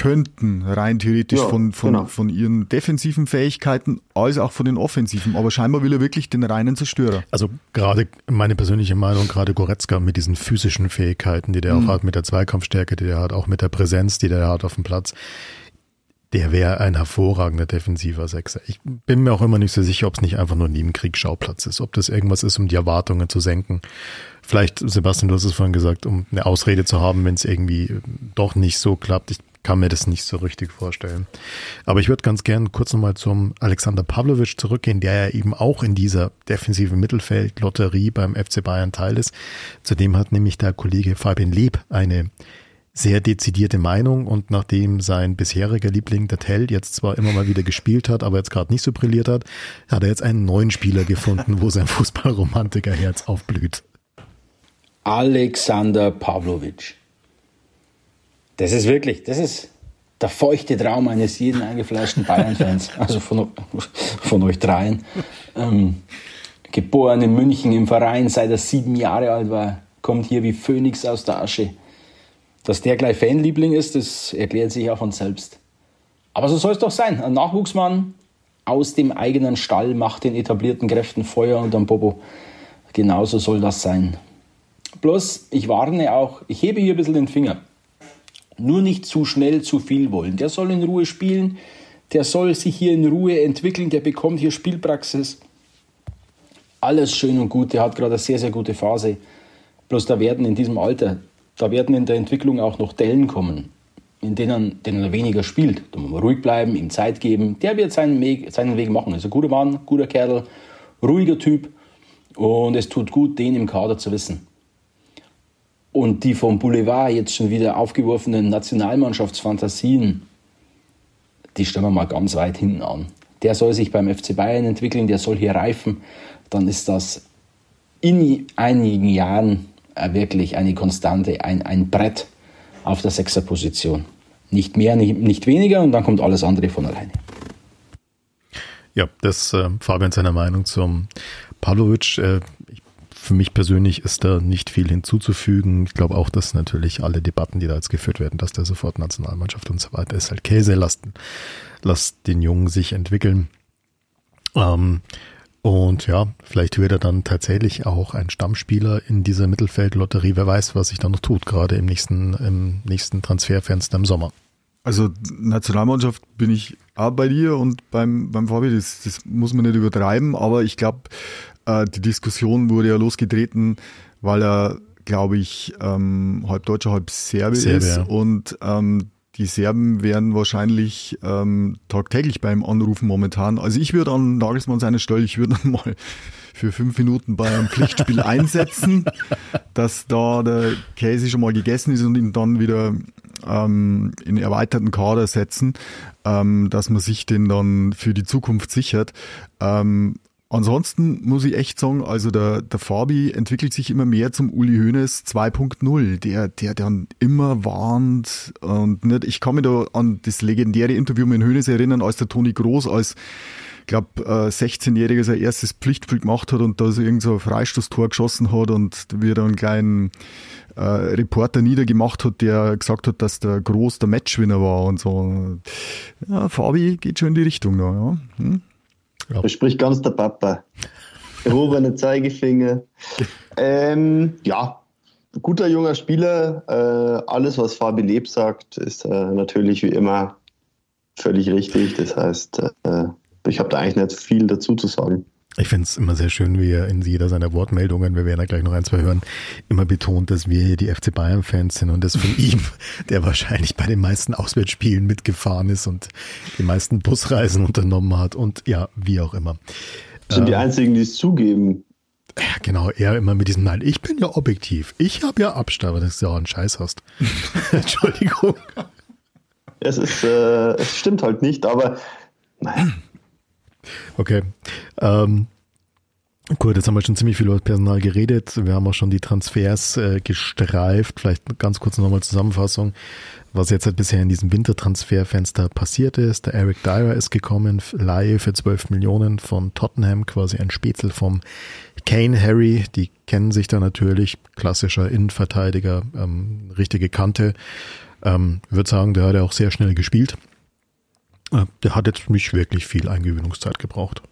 könnten, rein theoretisch ja, von, von, genau. von ihren defensiven Fähigkeiten als auch von den offensiven. Aber scheinbar will er wirklich den reinen Zerstörer. Also gerade meine persönliche Meinung, gerade Goretzka mit diesen physischen Fähigkeiten, die der mhm. auch hat, mit der Zweikampfstärke, die der hat, auch mit der Präsenz, die der hat auf dem Platz. Der wäre ein hervorragender defensiver Sechser. Ich bin mir auch immer nicht so sicher, ob es nicht einfach nur ein Nebenkriegsschauplatz ist, ob das irgendwas ist, um die Erwartungen zu senken. Vielleicht, Sebastian, du hast es vorhin gesagt, um eine Ausrede zu haben, wenn es irgendwie doch nicht so klappt. Ich kann mir das nicht so richtig vorstellen. Aber ich würde ganz gern kurz nochmal zum Alexander Pavlovic zurückgehen, der ja eben auch in dieser defensiven Mittelfeld-Lotterie beim FC Bayern Teil ist. Zudem hat nämlich der Kollege Fabian Leb eine sehr dezidierte Meinung und nachdem sein bisheriger Liebling der Tell jetzt zwar immer mal wieder gespielt hat, aber jetzt gerade nicht so brilliert hat, hat er jetzt einen neuen Spieler gefunden, wo sein Fußballromantikerherz aufblüht. Alexander Pavlovic. Das ist wirklich, das ist der feuchte Traum eines jeden eingefleischten Bayern-Fans, also von, von euch dreien. Ähm, geboren in München im Verein, seit er sieben Jahre alt war, kommt hier wie Phönix aus der Asche. Dass der gleich Fanliebling ist, das erklärt sich auch von selbst. Aber so soll es doch sein. Ein Nachwuchsmann aus dem eigenen Stall macht den etablierten Kräften Feuer und am Bobo. Genauso soll das sein. Bloß, ich warne auch, ich hebe hier ein bisschen den Finger. Nur nicht zu schnell zu viel wollen. Der soll in Ruhe spielen, der soll sich hier in Ruhe entwickeln, der bekommt hier Spielpraxis. Alles schön und gut, der hat gerade eine sehr, sehr gute Phase. Bloß da werden in diesem Alter, da werden in der Entwicklung auch noch Dellen kommen, in denen, denen er weniger spielt. Da muss man ruhig bleiben, ihm Zeit geben. Der wird seinen Weg, seinen Weg machen. Also guter Mann, guter Kerl, ruhiger Typ. Und es tut gut, den im Kader zu wissen. Und die vom Boulevard jetzt schon wieder aufgeworfenen Nationalmannschaftsfantasien, die stellen wir mal ganz weit hinten an. Der soll sich beim FC Bayern entwickeln, der soll hier reifen. Dann ist das in einigen Jahren wirklich eine Konstante, ein, ein Brett auf der Sechserposition. Nicht mehr, nicht, nicht weniger und dann kommt alles andere von alleine. Ja, das äh, Fabian seiner Meinung zum Pavlovic. Äh, für mich persönlich ist da nicht viel hinzuzufügen. Ich glaube auch, dass natürlich alle Debatten, die da jetzt geführt werden, dass der sofort Nationalmannschaft und so weiter ist halt Käse. Lasst, lasst den Jungen sich entwickeln. Ähm, und ja, vielleicht wird er dann tatsächlich auch ein Stammspieler in dieser Mittelfeldlotterie. Wer weiß, was sich da noch tut, gerade im nächsten, im nächsten Transferfenster im Sommer. Also Nationalmannschaft bin ich auch bei dir und beim, beim Fabi, das, das muss man nicht übertreiben, aber ich glaube, äh, die Diskussion wurde ja losgetreten, weil er, glaube ich, ähm, halb Deutscher, halb Serbe, Serbe ist. Ja. Und ähm, die Serben werden wahrscheinlich ähm, tagtäglich beim Anrufen momentan. Also ich würde an Nagelsmann seiner Stelle, ich würde mal für fünf Minuten bei einem Pflichtspiel einsetzen, dass da der Käse schon mal gegessen ist und ihn dann wieder ähm, in erweiterten Kader setzen, ähm, dass man sich den dann für die Zukunft sichert. Ähm, Ansonsten muss ich echt sagen, also der, der Fabi entwickelt sich immer mehr zum Uli Hoeneß 2.0, der, der dann immer warnt und nicht. Ich kann mich da an das legendäre Interview mit Hoeneß erinnern, als der Toni Groß als glaube, äh, 16-Jähriger sein erstes Pflichtspiel gemacht hat und da so irgend so ein Freistoßtor geschossen hat und wir da einen kleinen äh, Reporter niedergemacht hat, der gesagt hat, dass der Groß der Matchwinner war und so. Ja, Fabi geht schon in die Richtung da, ja. Hm? Ja. Da spricht ganz der Papa. Erhobene Zeigefinger. Ähm, ja, guter junger Spieler. Äh, alles, was Fabi Leb sagt, ist äh, natürlich wie immer völlig richtig. Das heißt, äh, ich habe da eigentlich nicht viel dazu zu sagen. Ich finde es immer sehr schön, wie er in jeder seiner Wortmeldungen, wir werden da gleich noch ein, zwei hören, immer betont, dass wir hier die FC Bayern-Fans sind und das von ihm, der wahrscheinlich bei den meisten Auswärtsspielen mitgefahren ist und die meisten Busreisen unternommen hat und ja, wie auch immer. Das sind ähm, die einzigen, die es zugeben. Ja, genau, er immer mit diesem Nein, ich bin ja objektiv, ich habe ja Abstand, weil du ja auch einen Scheiß hast. Entschuldigung. Es ist, äh, es stimmt halt nicht, aber naja. Okay. Ähm, Gut, jetzt haben wir schon ziemlich viel über Personal geredet. Wir haben auch schon die Transfers äh, gestreift. Vielleicht ganz kurz nochmal Zusammenfassung, was jetzt halt bisher in diesem Wintertransferfenster passiert ist. Der Eric Dyer ist gekommen, Laie für 12 Millionen von Tottenham, quasi ein Spätzle vom Kane Harry. Die kennen sich da natürlich. Klassischer Innenverteidiger, ähm, richtige Kante. Ähm, würde sagen, der hat ja auch sehr schnell gespielt. Äh, der hat jetzt nicht wirklich viel Eingewöhnungszeit gebraucht.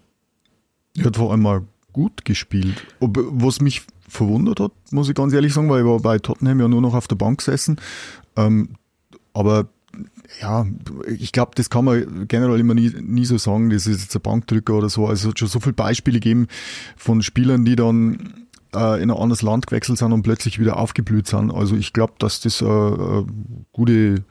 Er hat vor allem mal gut gespielt. Ob, was mich verwundert hat, muss ich ganz ehrlich sagen, weil ich war bei Tottenham ja nur noch auf der Bank gesessen. Ähm, aber ja, ich glaube, das kann man generell immer nie, nie so sagen, das ist jetzt ein Bankdrücker oder so. Also es hat schon so viele Beispiele gegeben von Spielern, die dann äh, in ein anderes Land gewechselt sind und plötzlich wieder aufgeblüht sind. Also ich glaube, dass das äh, eine gute,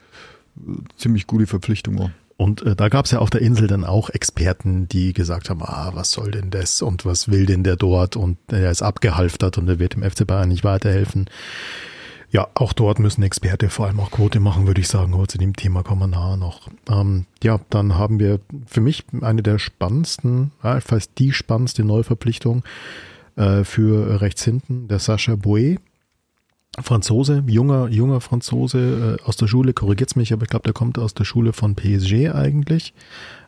ziemlich gute Verpflichtung war. Und äh, da gab es ja auf der Insel dann auch Experten, die gesagt haben, ah, was soll denn das und was will denn der dort und er ist abgehalftert und er wird dem FC Bayern nicht weiterhelfen. Ja, auch dort müssen Experte vor allem auch Quote machen, würde ich sagen. Aber zu dem Thema kommen wir nachher noch. Ähm, ja, dann haben wir für mich eine der spannendsten, ja, fast die spannendste Neuverpflichtung äh, für rechts hinten, der Sascha Bouet Franzose, junger, junger Franzose äh, aus der Schule, korrigiert's mich, aber ich glaube, der kommt aus der Schule von PSG eigentlich,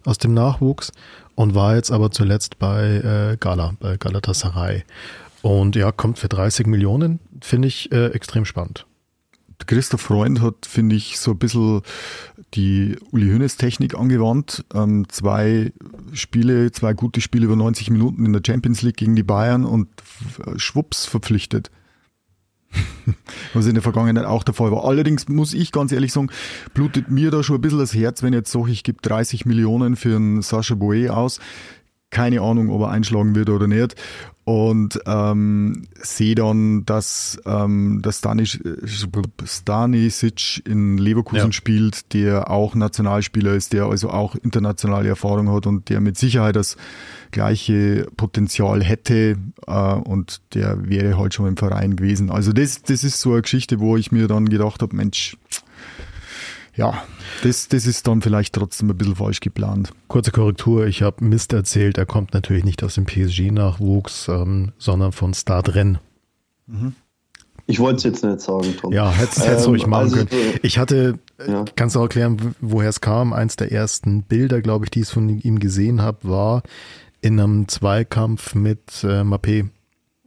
aus dem Nachwuchs und war jetzt aber zuletzt bei äh, Gala, bei Galatasaray. Und ja, kommt für 30 Millionen, finde ich äh, extrem spannend. Christoph Freund hat, finde ich, so ein bisschen die Uli Hoeneß Technik angewandt. Ähm, zwei Spiele, zwei gute Spiele über 90 Minuten in der Champions League gegen die Bayern und schwupps verpflichtet. Was in der Vergangenheit auch der Fall war. Allerdings muss ich ganz ehrlich sagen, blutet mir da schon ein bisschen das Herz, wenn jetzt sage, ich gebe 30 Millionen für einen Sascha Boe aus. Keine Ahnung, ob er einschlagen wird oder nicht und ähm, sehe dann, dass ähm, der Stanis, Stanisic in Leverkusen ja. spielt, der auch Nationalspieler ist, der also auch internationale Erfahrung hat und der mit Sicherheit das gleiche Potenzial hätte äh, und der wäre halt schon im Verein gewesen. Also das, das ist so eine Geschichte, wo ich mir dann gedacht habe, Mensch, ja, das, das ist dann vielleicht trotzdem ein bisschen falsch geplant. Kurze Korrektur, ich habe Mist erzählt, er kommt natürlich nicht aus dem PSG-Nachwuchs, ähm, sondern von Start Renn. Mhm. Ich wollte es jetzt nicht sagen, Tom. Ja, hättest du ähm, ruhig machen also, können. Ich hatte, ja. kannst du auch erklären, woher es kam? Eins der ersten Bilder, glaube ich, die ich von ihm gesehen habe, war in einem Zweikampf mit äh, Mappé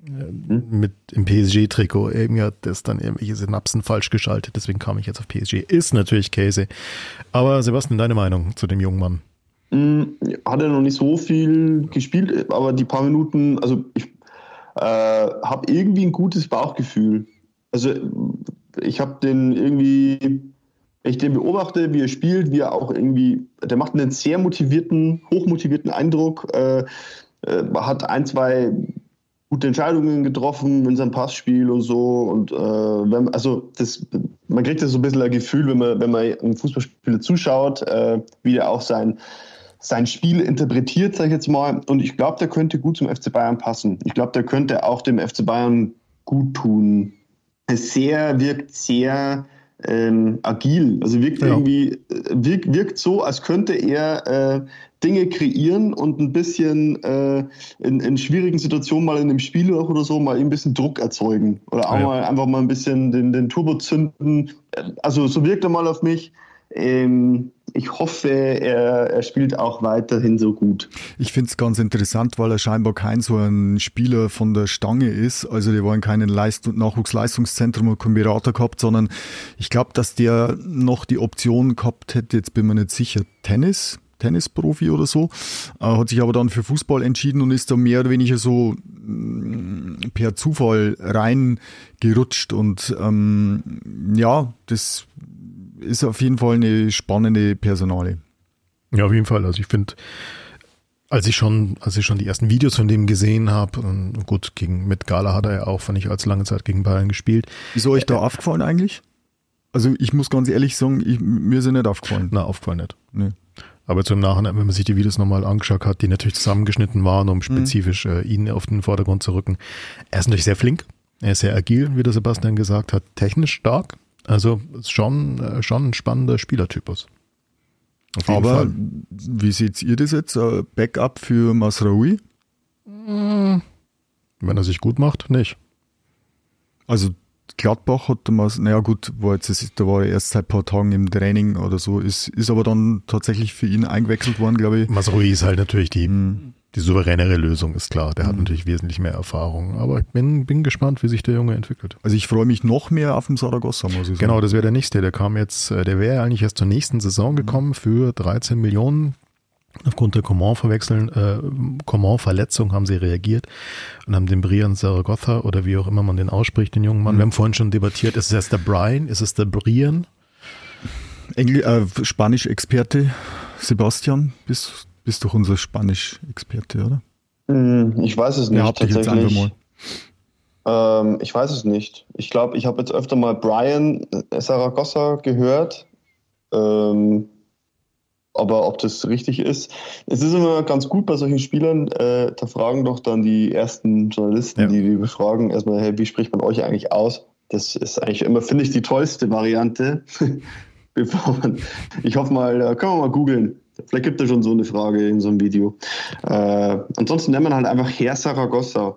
hm? mit im PSG-Trikot. Irgendwie hat das dann irgendwelche Synapsen falsch geschaltet, deswegen kam ich jetzt auf PSG. Ist natürlich Käse. Aber Sebastian, deine Meinung zu dem jungen Mann? Hm, hat er noch nicht so viel gespielt, aber die paar Minuten, also ich äh, habe irgendwie ein gutes Bauchgefühl. Also ich habe den irgendwie, wenn ich den beobachte, wie er spielt, wie er auch irgendwie, der macht einen sehr motivierten, hochmotivierten Eindruck, äh, äh, hat ein, zwei gute Entscheidungen getroffen in seinem Passspiel und so. Und äh, wenn, also das man kriegt das so ein bisschen ein Gefühl, wenn man, wenn man einem Fußballspieler zuschaut, äh, wie er auch sein, sein Spiel interpretiert, sage ich jetzt mal. Und ich glaube, der könnte gut zum FC Bayern passen. Ich glaube, der könnte auch dem FC Bayern gut tun. Sehr, wirkt sehr ähm, agil. Also wirkt ja. irgendwie, äh, wirkt, wirkt so, als könnte er äh, Dinge kreieren und ein bisschen äh, in, in schwierigen Situationen mal in dem Spiel oder so mal ein bisschen Druck erzeugen. Oder auch ja. mal einfach mal ein bisschen den, den Turbo zünden. Also so wirkt er mal auf mich. Ähm, ich hoffe, er, er, spielt auch weiterhin so gut. Ich finde es ganz interessant, weil er scheinbar kein so ein Spieler von der Stange ist. Also die wollen keinen Leist Nachwuchsleistungszentrum und Berater gehabt, sondern ich glaube, dass der noch die Option gehabt hätte, jetzt bin mir nicht sicher, Tennis. Tennisprofi oder so, hat sich aber dann für Fußball entschieden und ist da mehr oder weniger so mm, per Zufall reingerutscht und ähm, ja, das ist auf jeden Fall eine spannende Personale. Ja, auf jeden Fall. Also ich finde, als ich schon, als ich schon die ersten Videos von dem gesehen habe, gut, gegen, mit Gala hat er ja auch, fand ich, als lange Zeit gegen Bayern gespielt. Wieso euch da äh, aufgefallen eigentlich? Also ich muss ganz ehrlich sagen, ich, mir sind nicht aufgefallen. Na, aufgefallen nicht. Nee. Aber zum Nachhinein, wenn man sich die Videos nochmal angeschaut hat, die natürlich zusammengeschnitten waren, um mhm. spezifisch mhm. äh, ihn auf den Vordergrund zu rücken. Er ist natürlich sehr flink, er ist sehr agil, wie der Sebastian gesagt hat, technisch stark, also schon, äh, schon ein spannender Spielertypus. Aber Fall. wie seht ihr das jetzt? Backup für Masraoui? Hm. Wenn er sich gut macht, nicht. Also Gladbach hat damals, naja gut, war jetzt, da war er erst seit ein paar Tagen im Training oder so, ist, ist aber dann tatsächlich für ihn eingewechselt worden, glaube ich. Masraoui ist halt natürlich die, mhm die souveränere Lösung ist klar. Der mhm. hat natürlich wesentlich mehr Erfahrung. Aber ich bin, bin gespannt, wie sich der Junge entwickelt. Also ich freue mich noch mehr auf den Saragossa, muss ich sagen. Genau, das wäre der nächste. Der kam jetzt, äh, der wäre eigentlich erst zur nächsten Saison gekommen für 13 Millionen. Aufgrund der Coman-Verwechseln, äh, Coman-Verletzung haben sie reagiert und haben den Brian Zaragoza oder wie auch immer man den ausspricht, den jungen Mann. Mhm. Wir haben vorhin schon debattiert, ist es der Brian, ist es der Brian? Engl äh, Spanisch-Experte Sebastian, bist bist doch unser Spanisch-Experte, oder? Hm, ich weiß es nicht. Ja, tatsächlich. Jetzt ähm, ich weiß es nicht. Ich glaube, ich habe jetzt öfter mal Brian Saragossa gehört. Ähm, aber ob das richtig ist, es ist immer ganz gut bei solchen Spielern, äh, da fragen doch dann die ersten Journalisten, ja. die die befragen, erstmal, hey, wie spricht man euch eigentlich aus? Das ist eigentlich immer, finde ich, die tollste Variante. Bevor man, ich hoffe mal, da können wir mal googeln. Vielleicht gibt es schon so eine Frage in so einem Video. Äh, ansonsten nennt man halt einfach Herr Saragossa.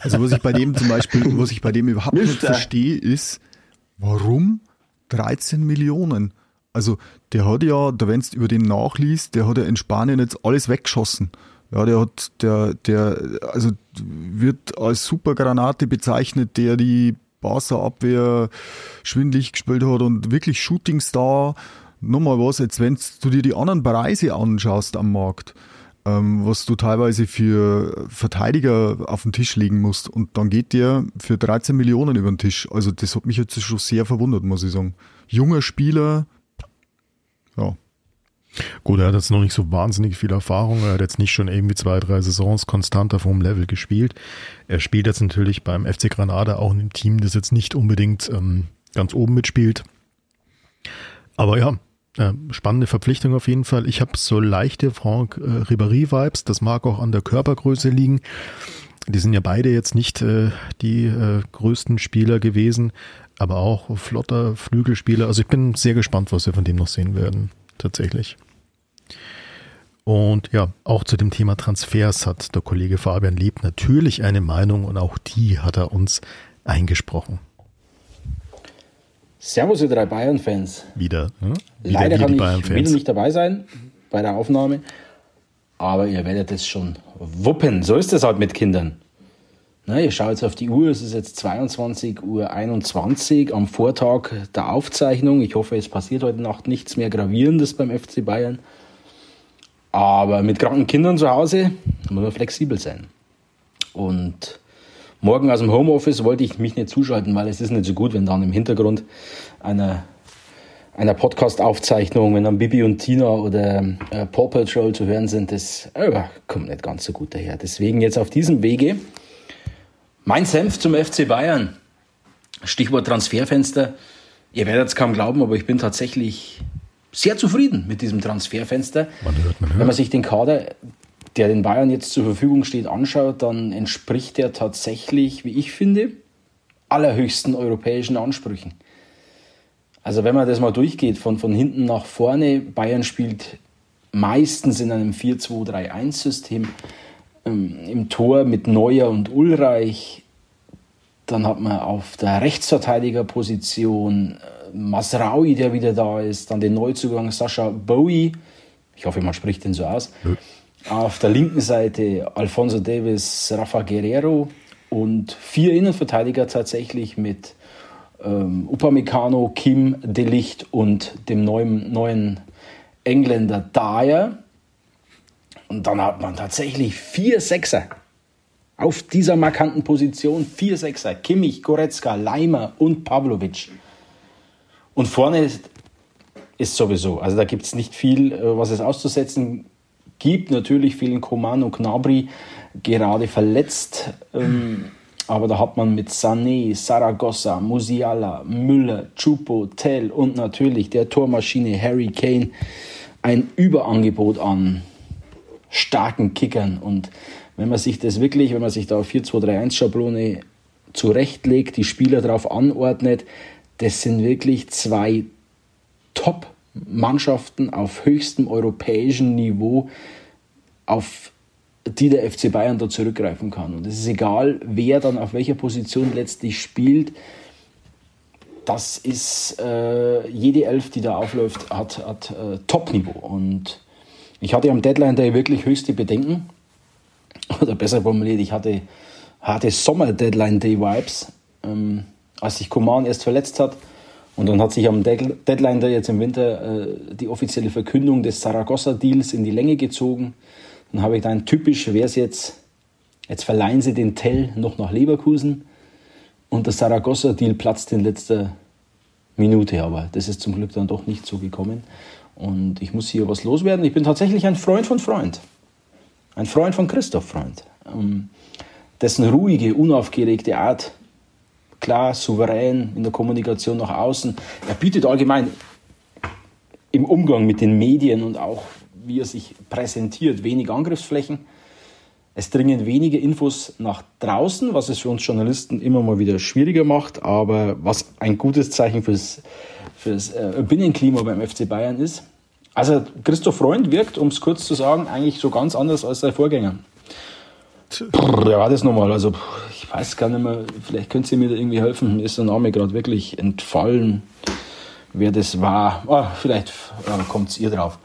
Also was ich bei dem zum Beispiel, was ich bei dem überhaupt Mister. nicht verstehe, ist, warum 13 Millionen? Also der hat ja, da wenn du über den nachliest, der hat ja in Spanien jetzt alles weggeschossen. Ja, der hat, der, der, also wird als Supergranate bezeichnet, der die Barca-Abwehr schwindlig gespielt hat und wirklich Shootingstar nochmal was, jetzt wenn du dir die anderen Preise anschaust am Markt, ähm, was du teilweise für Verteidiger auf den Tisch legen musst und dann geht der für 13 Millionen über den Tisch. Also das hat mich jetzt schon sehr verwundert, muss ich sagen. Junger Spieler, ja. Gut, er hat jetzt noch nicht so wahnsinnig viel Erfahrung. Er hat jetzt nicht schon irgendwie zwei, drei Saisons konstant auf hohem Level gespielt. Er spielt jetzt natürlich beim FC Granada auch in einem Team, das jetzt nicht unbedingt ähm, ganz oben mitspielt. Aber ja, äh, spannende Verpflichtung auf jeden Fall. Ich habe so leichte Franck äh, Ribéry-Vibes. Das mag auch an der Körpergröße liegen. Die sind ja beide jetzt nicht äh, die äh, größten Spieler gewesen, aber auch flotter Flügelspieler. Also ich bin sehr gespannt, was wir von dem noch sehen werden, tatsächlich. Und ja, auch zu dem Thema Transfers hat der Kollege Fabian Lieb natürlich eine Meinung und auch die hat er uns eingesprochen. Servus, ihr drei Bayern-Fans. Wieder. Hm? Wieder Leider kann ich wieder nicht dabei sein bei der Aufnahme. Aber ihr werdet es schon wuppen. So ist es halt mit Kindern. Na, ihr schaut jetzt auf die Uhr, es ist jetzt 22 Uhr 21 am Vortag der Aufzeichnung. Ich hoffe, es passiert heute Nacht nichts mehr Gravierendes beim FC Bayern. Aber mit kranken Kindern zu Hause muss man flexibel sein. Und Morgen aus dem Homeoffice wollte ich mich nicht zuschalten, weil es ist nicht so gut, wenn dann im Hintergrund einer, einer Podcast-Aufzeichnung, wenn dann Bibi und Tina oder äh, Paw Patrol zu hören sind, das äh, kommt nicht ganz so gut daher. Deswegen jetzt auf diesem Wege mein Senf zum FC Bayern. Stichwort Transferfenster. Ihr werdet es kaum glauben, aber ich bin tatsächlich sehr zufrieden mit diesem Transferfenster. Man hört, man hört. Wenn man sich den Kader, der den Bayern jetzt zur Verfügung steht, anschaut, dann entspricht der tatsächlich, wie ich finde, allerhöchsten europäischen Ansprüchen. Also wenn man das mal durchgeht, von, von hinten nach vorne, Bayern spielt meistens in einem 4-2-3-1-System, ähm, im Tor mit Neuer und Ulreich, dann hat man auf der Rechtsverteidigerposition äh, Masraui, der wieder da ist, dann den Neuzugang Sascha Bowie, ich hoffe, man spricht den so aus. Nö. Auf der linken Seite Alfonso Davis, Rafa Guerrero und vier Innenverteidiger tatsächlich mit ähm, Upamecano, Kim, Delicht und dem neuen, neuen Engländer Dyer. Und dann hat man tatsächlich vier Sechser. Auf dieser markanten Position vier Sechser. Kimmich, Goretzka, Leimer und Pavlovic. Und vorne ist, ist sowieso, also da gibt es nicht viel, äh, was es auszusetzen gibt. Natürlich fehlen Coman und Gnabry gerade verletzt. Ähm, aber da hat man mit Sané, Saragossa, Musiala, Müller, Chupo, Tell und natürlich der Tormaschine Harry Kane ein Überangebot an starken Kickern. Und wenn man sich das wirklich, wenn man sich da 4-2-3-1-Schablone zurechtlegt, die Spieler darauf anordnet, das sind wirklich zwei Top-Mannschaften auf höchstem europäischen Niveau, auf die der FC Bayern da zurückgreifen kann. Und es ist egal, wer dann auf welcher Position letztlich spielt. Das ist äh, jede Elf, die da aufläuft, hat, hat äh, Top-Niveau. Und ich hatte am Deadline Day wirklich höchste Bedenken. Oder besser formuliert, ich hatte, hatte Sommer-Deadline Day-Vibes, ähm, als sich Coman erst verletzt hat. Und dann hat sich am Deadline Day jetzt im Winter äh, die offizielle Verkündung des Saragossa-Deals in die Länge gezogen. Dann habe ich dann typisch, wäre es jetzt, jetzt verleihen sie den Tell noch nach Leverkusen und der Saragossa-Deal platzt in letzter Minute, aber das ist zum Glück dann doch nicht so gekommen. Und ich muss hier was loswerden. Ich bin tatsächlich ein Freund von Freund. Ein Freund von Christoph Freund. Ähm, dessen ruhige, unaufgeregte Art, klar, souverän in der Kommunikation nach außen. Er bietet allgemein im Umgang mit den Medien und auch wie er sich präsentiert, wenig Angriffsflächen. Es dringen wenige Infos nach draußen, was es für uns Journalisten immer mal wieder schwieriger macht, aber was ein gutes Zeichen fürs, fürs äh, Binnenklima beim FC Bayern ist. Also Christoph Freund wirkt, um es kurz zu sagen, eigentlich so ganz anders als sein Vorgänger. Brr, ja, das nochmal. Also ich weiß gar nicht mehr, vielleicht könnt ihr mir da irgendwie helfen. Ist der Name gerade wirklich entfallen, wer das war. Oh, vielleicht äh, kommt ihr drauf.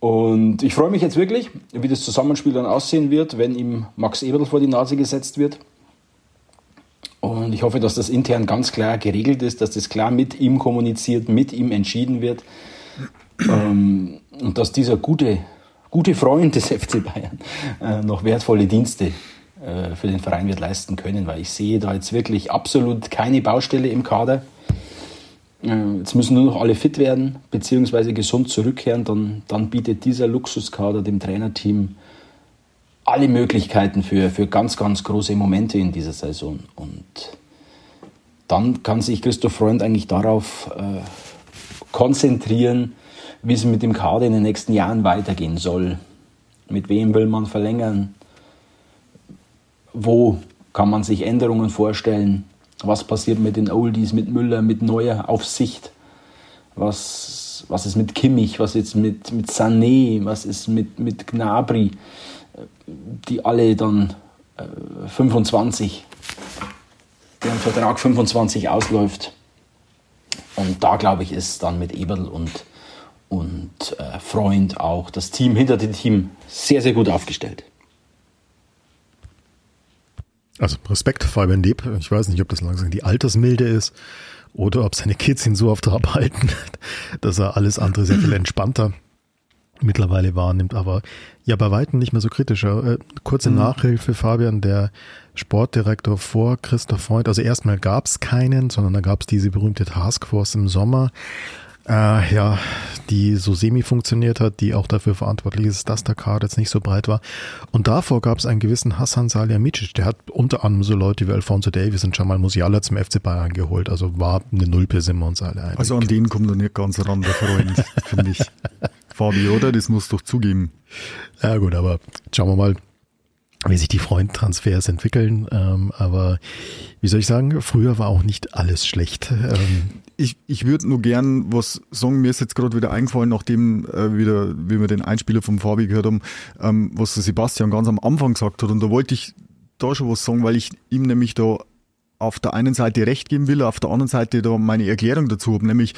Und ich freue mich jetzt wirklich, wie das Zusammenspiel dann aussehen wird, wenn ihm Max Eberl vor die Nase gesetzt wird. Und ich hoffe, dass das intern ganz klar geregelt ist, dass das klar mit ihm kommuniziert, mit ihm entschieden wird. Ähm, und dass dieser gute, gute Freund des FC Bayern äh, noch wertvolle Dienste äh, für den Verein wird leisten können, weil ich sehe da jetzt wirklich absolut keine Baustelle im Kader. Äh, jetzt müssen nur noch alle fit werden, beziehungsweise gesund zurückkehren. Dann, dann bietet dieser Luxuskader dem Trainerteam alle Möglichkeiten für, für ganz, ganz große Momente in dieser Saison. Und dann kann sich Christoph Freund eigentlich darauf äh, konzentrieren, wie es mit dem Kader in den nächsten Jahren weitergehen soll. Mit wem will man verlängern? Wo kann man sich Änderungen vorstellen? Was passiert mit den Oldies, mit Müller, mit Neuer auf Sicht? Was, was ist mit Kimmich? Was ist mit, mit Sané? Was ist mit, mit Gnabry? Die alle dann äh, 25, deren Vertrag 25 ausläuft. Und da glaube ich, ist dann mit Eberl und, und äh, Freund auch das Team hinter dem Team sehr, sehr gut aufgestellt. Also Respekt, Fabian Leb. Ich weiß nicht, ob das langsam die Altersmilde ist oder ob seine Kids ihn so auf Trab halten, dass er alles andere sehr viel entspannter mittlerweile wahrnimmt, aber ja, bei weitem nicht mehr so kritischer. Äh, kurze mhm. Nachhilfe, Fabian, der Sportdirektor vor Christoph Freund. Also erstmal gab es keinen, sondern da gab es diese berühmte Taskforce im Sommer. Äh, ja, die so semi funktioniert hat, die auch dafür verantwortlich ist, dass der Kader jetzt nicht so breit war. Und davor gab es einen gewissen Hassan Salihamidzic, der hat unter anderem so Leute wie Alfonso Davis und Jamal Musiala zum FC Bayern geholt. Also war eine Nulpe, sind wir uns alle einig. Also an den kommt er nicht ganz ran, der Freund, finde ich. Fabi, oder? Das muss doch zugeben. Ja gut, aber schauen wir mal, wie sich die Freundtransfers entwickeln. Ähm, aber wie soll ich sagen, früher war auch nicht alles schlecht. Ähm, ich, ich würde nur gern was sagen, mir ist jetzt gerade wieder eingefallen, nachdem äh, wieder, wie wir den Einspieler vom Fabi gehört haben, ähm, was der Sebastian ganz am Anfang gesagt hat. Und da wollte ich da schon was sagen, weil ich ihm nämlich da auf der einen Seite recht geben will, auf der anderen Seite da meine Erklärung dazu habe, nämlich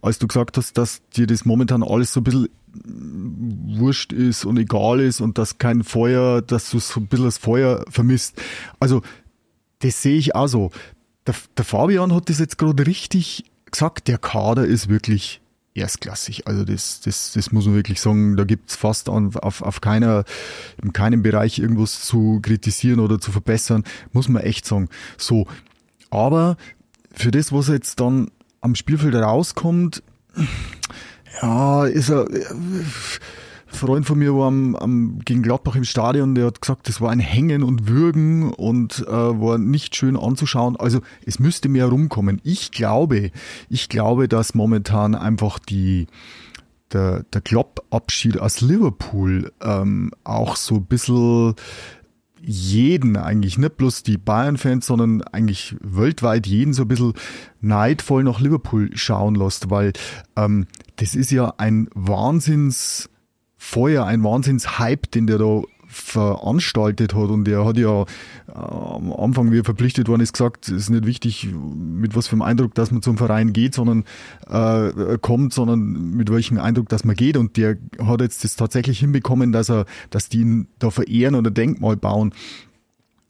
als du gesagt hast, dass dir das momentan alles so ein bisschen wurscht ist und egal ist und dass kein Feuer, dass du so ein bisschen das Feuer vermisst. Also, das sehe ich auch so. Der, der Fabian hat das jetzt gerade richtig gesagt, der Kader ist wirklich erstklassig. Also das, das, das muss man wirklich sagen, da gibt's fast an, auf, auf keiner, in keinem Bereich irgendwas zu kritisieren oder zu verbessern, muss man echt sagen. So, aber für das, was jetzt dann am Spielfeld rauskommt, ja, ist er Freund von mir war am, am, gegen Gladbach im Stadion, der hat gesagt, das war ein Hängen und Würgen und äh, war nicht schön anzuschauen. Also es müsste mehr rumkommen. Ich glaube, ich glaube, dass momentan einfach die der, der Klopp-Abschied aus Liverpool ähm, auch so ein bisschen jeden eigentlich, nicht bloß die Bayern-Fans, sondern eigentlich weltweit jeden so ein bisschen neidvoll nach Liverpool schauen lässt, weil ähm, das ist ja ein Wahnsinns vorher ein Wahnsinns-Hype, den der da veranstaltet hat. Und der hat ja äh, am Anfang, wie er verpflichtet worden ist, gesagt, es ist nicht wichtig, mit was für einem Eindruck, dass man zum Verein geht, sondern äh, kommt, sondern mit welchem Eindruck, dass man geht. Und der hat jetzt das tatsächlich hinbekommen, dass er, dass die ihn da verehren oder Denkmal bauen.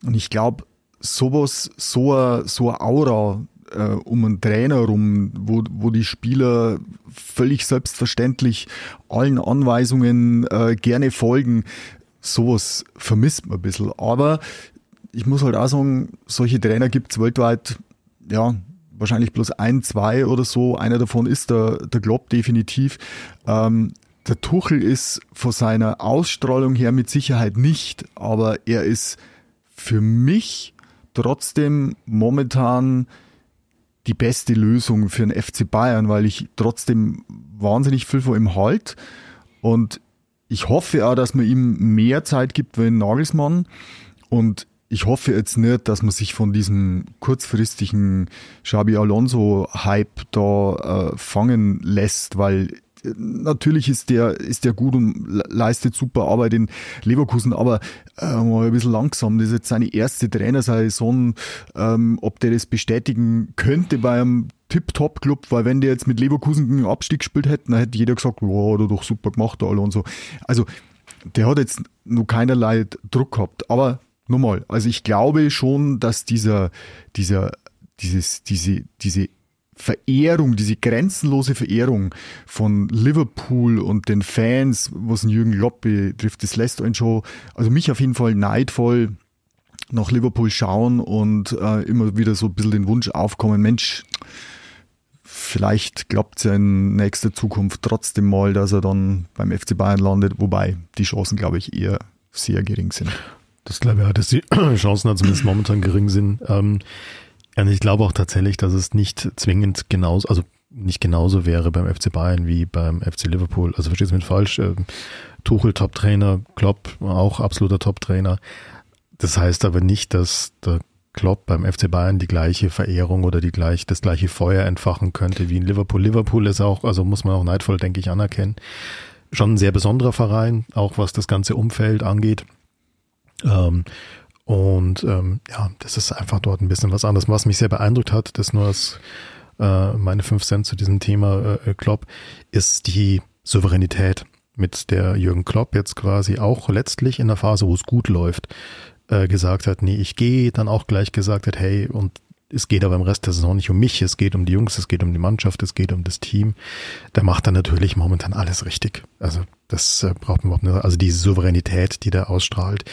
Und ich glaube, sowas, so eine, so eine Aura äh, um einen Trainer rum, wo, wo die Spieler völlig selbstverständlich allen Anweisungen äh, gerne folgen. Sowas vermisst man ein bisschen. Aber ich muss halt auch sagen, solche Trainer gibt's weltweit, ja, wahrscheinlich bloß ein, zwei oder so. Einer davon ist der, der Klopp definitiv. Ähm, der Tuchel ist von seiner Ausstrahlung her mit Sicherheit nicht, aber er ist für mich trotzdem momentan die beste Lösung für den FC Bayern, weil ich trotzdem wahnsinnig viel vor ihm halt und ich hoffe auch, dass man ihm mehr Zeit gibt wie Nagelsmann. Und ich hoffe jetzt nicht, dass man sich von diesem kurzfristigen Xabi Alonso Hype da äh, fangen lässt, weil natürlich ist der, ist der gut und leistet super Arbeit in Leverkusen, aber äh, mal ein bisschen langsam. Das ist jetzt seine erste Trainersaison. Ähm, ob der das bestätigen könnte bei einem Tip-Top-Club, weil wenn der jetzt mit Leverkusen einen Abstieg gespielt hätte, dann hätte jeder gesagt, wow, hat er doch super gemacht, alle und so. Also, der hat jetzt nur keinerlei Druck gehabt. Aber nochmal, also ich glaube schon, dass dieser, dieser, dieses, diese, diese Verehrung, diese grenzenlose Verehrung von Liverpool und den Fans, was Jürgen Klopp betrifft, das lässt einen schon, also mich auf jeden Fall neidvoll nach Liverpool schauen und äh, immer wieder so ein bisschen den Wunsch aufkommen, Mensch, vielleicht klappt es ja in nächster Zukunft trotzdem mal, dass er dann beim FC Bayern landet, wobei die Chancen, glaube ich, eher sehr gering sind. Das glaube ich auch, dass die Chancen zumindest momentan gering sind. Ähm, und ich glaube auch tatsächlich, dass es nicht zwingend genauso, also nicht genauso wäre beim FC Bayern wie beim FC Liverpool. Also verstehst du mich falsch? Ähm, Tuchel Top-Trainer, Klopp auch absoluter Top-Trainer. Das heißt aber nicht, dass der Klopp beim FC Bayern die gleiche Verehrung oder die gleich, das gleiche Feuer entfachen könnte wie in Liverpool. Liverpool ist auch, also muss man auch neidvoll, denke ich, anerkennen. Schon ein sehr besonderer Verein, auch was das ganze Umfeld angeht. Ähm, und ähm, ja, das ist einfach dort ein bisschen was anderes. Was mich sehr beeindruckt hat, das nur als äh, meine fünf Cent zu diesem Thema äh, Klopp, ist die Souveränität, mit der Jürgen Klopp jetzt quasi auch letztlich in der Phase, wo es gut läuft, äh, gesagt hat, nee, ich gehe, dann auch gleich gesagt hat, hey, und es geht aber im Rest der Saison nicht um mich, es geht um die Jungs, es geht um die Mannschaft, es geht um das Team. Der macht dann natürlich momentan alles richtig. Also das äh, braucht man überhaupt nicht. Also diese Souveränität, die der ausstrahlt,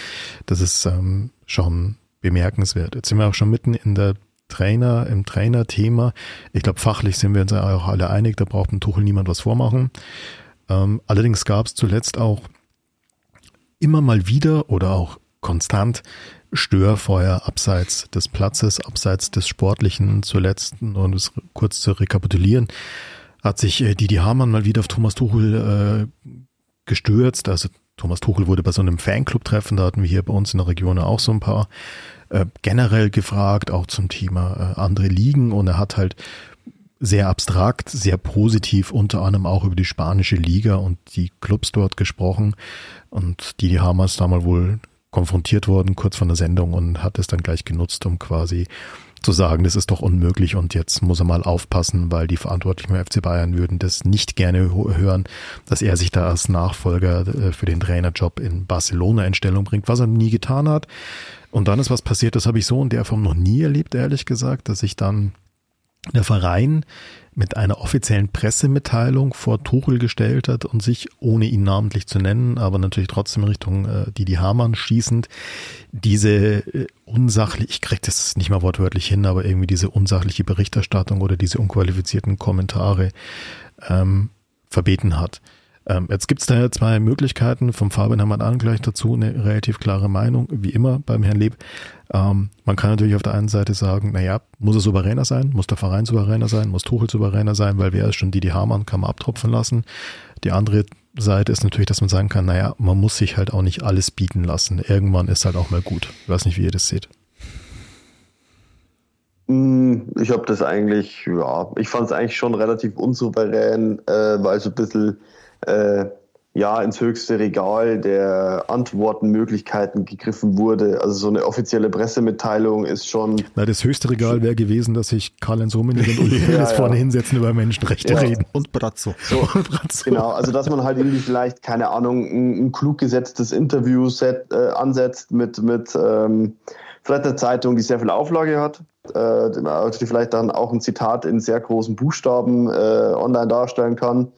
das ist ähm, schon bemerkenswert. Jetzt sind wir auch schon mitten in der Trainer, im Trainerthema. Ich glaube, fachlich sind wir uns auch alle einig, da braucht ein Tuchel niemand was vormachen. Ähm, allerdings gab es zuletzt auch immer mal wieder oder auch konstant Störfeuer abseits des Platzes, abseits des Sportlichen zuletzt, und es kurz zu rekapitulieren, hat sich äh, Didi Hamann mal wieder auf Thomas Tuchel äh, gestürzt. Also Thomas Tuchel wurde bei so einem Fanclub-Treffen, da hatten wir hier bei uns in der Region auch so ein paar äh, generell gefragt, auch zum Thema äh, andere Ligen und er hat halt sehr abstrakt, sehr positiv unter anderem auch über die spanische Liga und die Clubs dort gesprochen und Didi Hamann ist da mal wohl konfrontiert worden kurz vor der Sendung und hat es dann gleich genutzt, um quasi zu sagen, das ist doch unmöglich und jetzt muss er mal aufpassen, weil die Verantwortlichen beim FC Bayern würden das nicht gerne hören, dass er sich da als Nachfolger äh, für den Trainerjob in Barcelona in Stellung bringt, was er nie getan hat. Und dann ist was passiert, das habe ich so in der Form noch nie erlebt, ehrlich gesagt, dass ich dann der Verein mit einer offiziellen Pressemitteilung vor Tuchel gestellt hat und sich, ohne ihn namentlich zu nennen, aber natürlich trotzdem Richtung äh, Didi Hamann schießend, diese äh, unsachlich, ich kriege das nicht mal wortwörtlich hin, aber irgendwie diese unsachliche Berichterstattung oder diese unqualifizierten Kommentare ähm, verbeten hat. Ähm, jetzt gibt es da zwei Möglichkeiten. Vom Fabian haben wir an gleich dazu eine relativ klare Meinung, wie immer beim Herrn Leb. Ähm, man kann natürlich auf der einen Seite sagen, naja, muss er souveräner sein, muss der Verein souveräner sein, muss Tuchel souveräner sein, weil wer ist schon Didi Hamann, kann man abtropfen lassen. Die andere Seite ist natürlich, dass man sagen kann, naja, man muss sich halt auch nicht alles bieten lassen. Irgendwann ist halt auch mal gut. Ich weiß nicht, wie ihr das seht. Hm, ich habe das eigentlich, ja, ich fand es eigentlich schon relativ unsouverän, äh, weil so ein bisschen äh, ja ins höchste Regal der Antwortenmöglichkeiten gegriffen wurde. Also so eine offizielle Pressemitteilung ist schon. Na, das höchste Regal wäre gewesen, dass sich Karl-Heinz Rummenigge und Uli ja, ja. vorne hinsetzen über Menschenrechte ja. reden. Und Brazzo. So, Brazzo. Genau, also dass man halt irgendwie vielleicht, keine Ahnung, ein, ein klug gesetztes Interview set, äh, ansetzt mit, mit ähm, vielleicht einer Zeitung, die sehr viel Auflage hat, äh, die vielleicht dann auch ein Zitat in sehr großen Buchstaben äh, online darstellen kann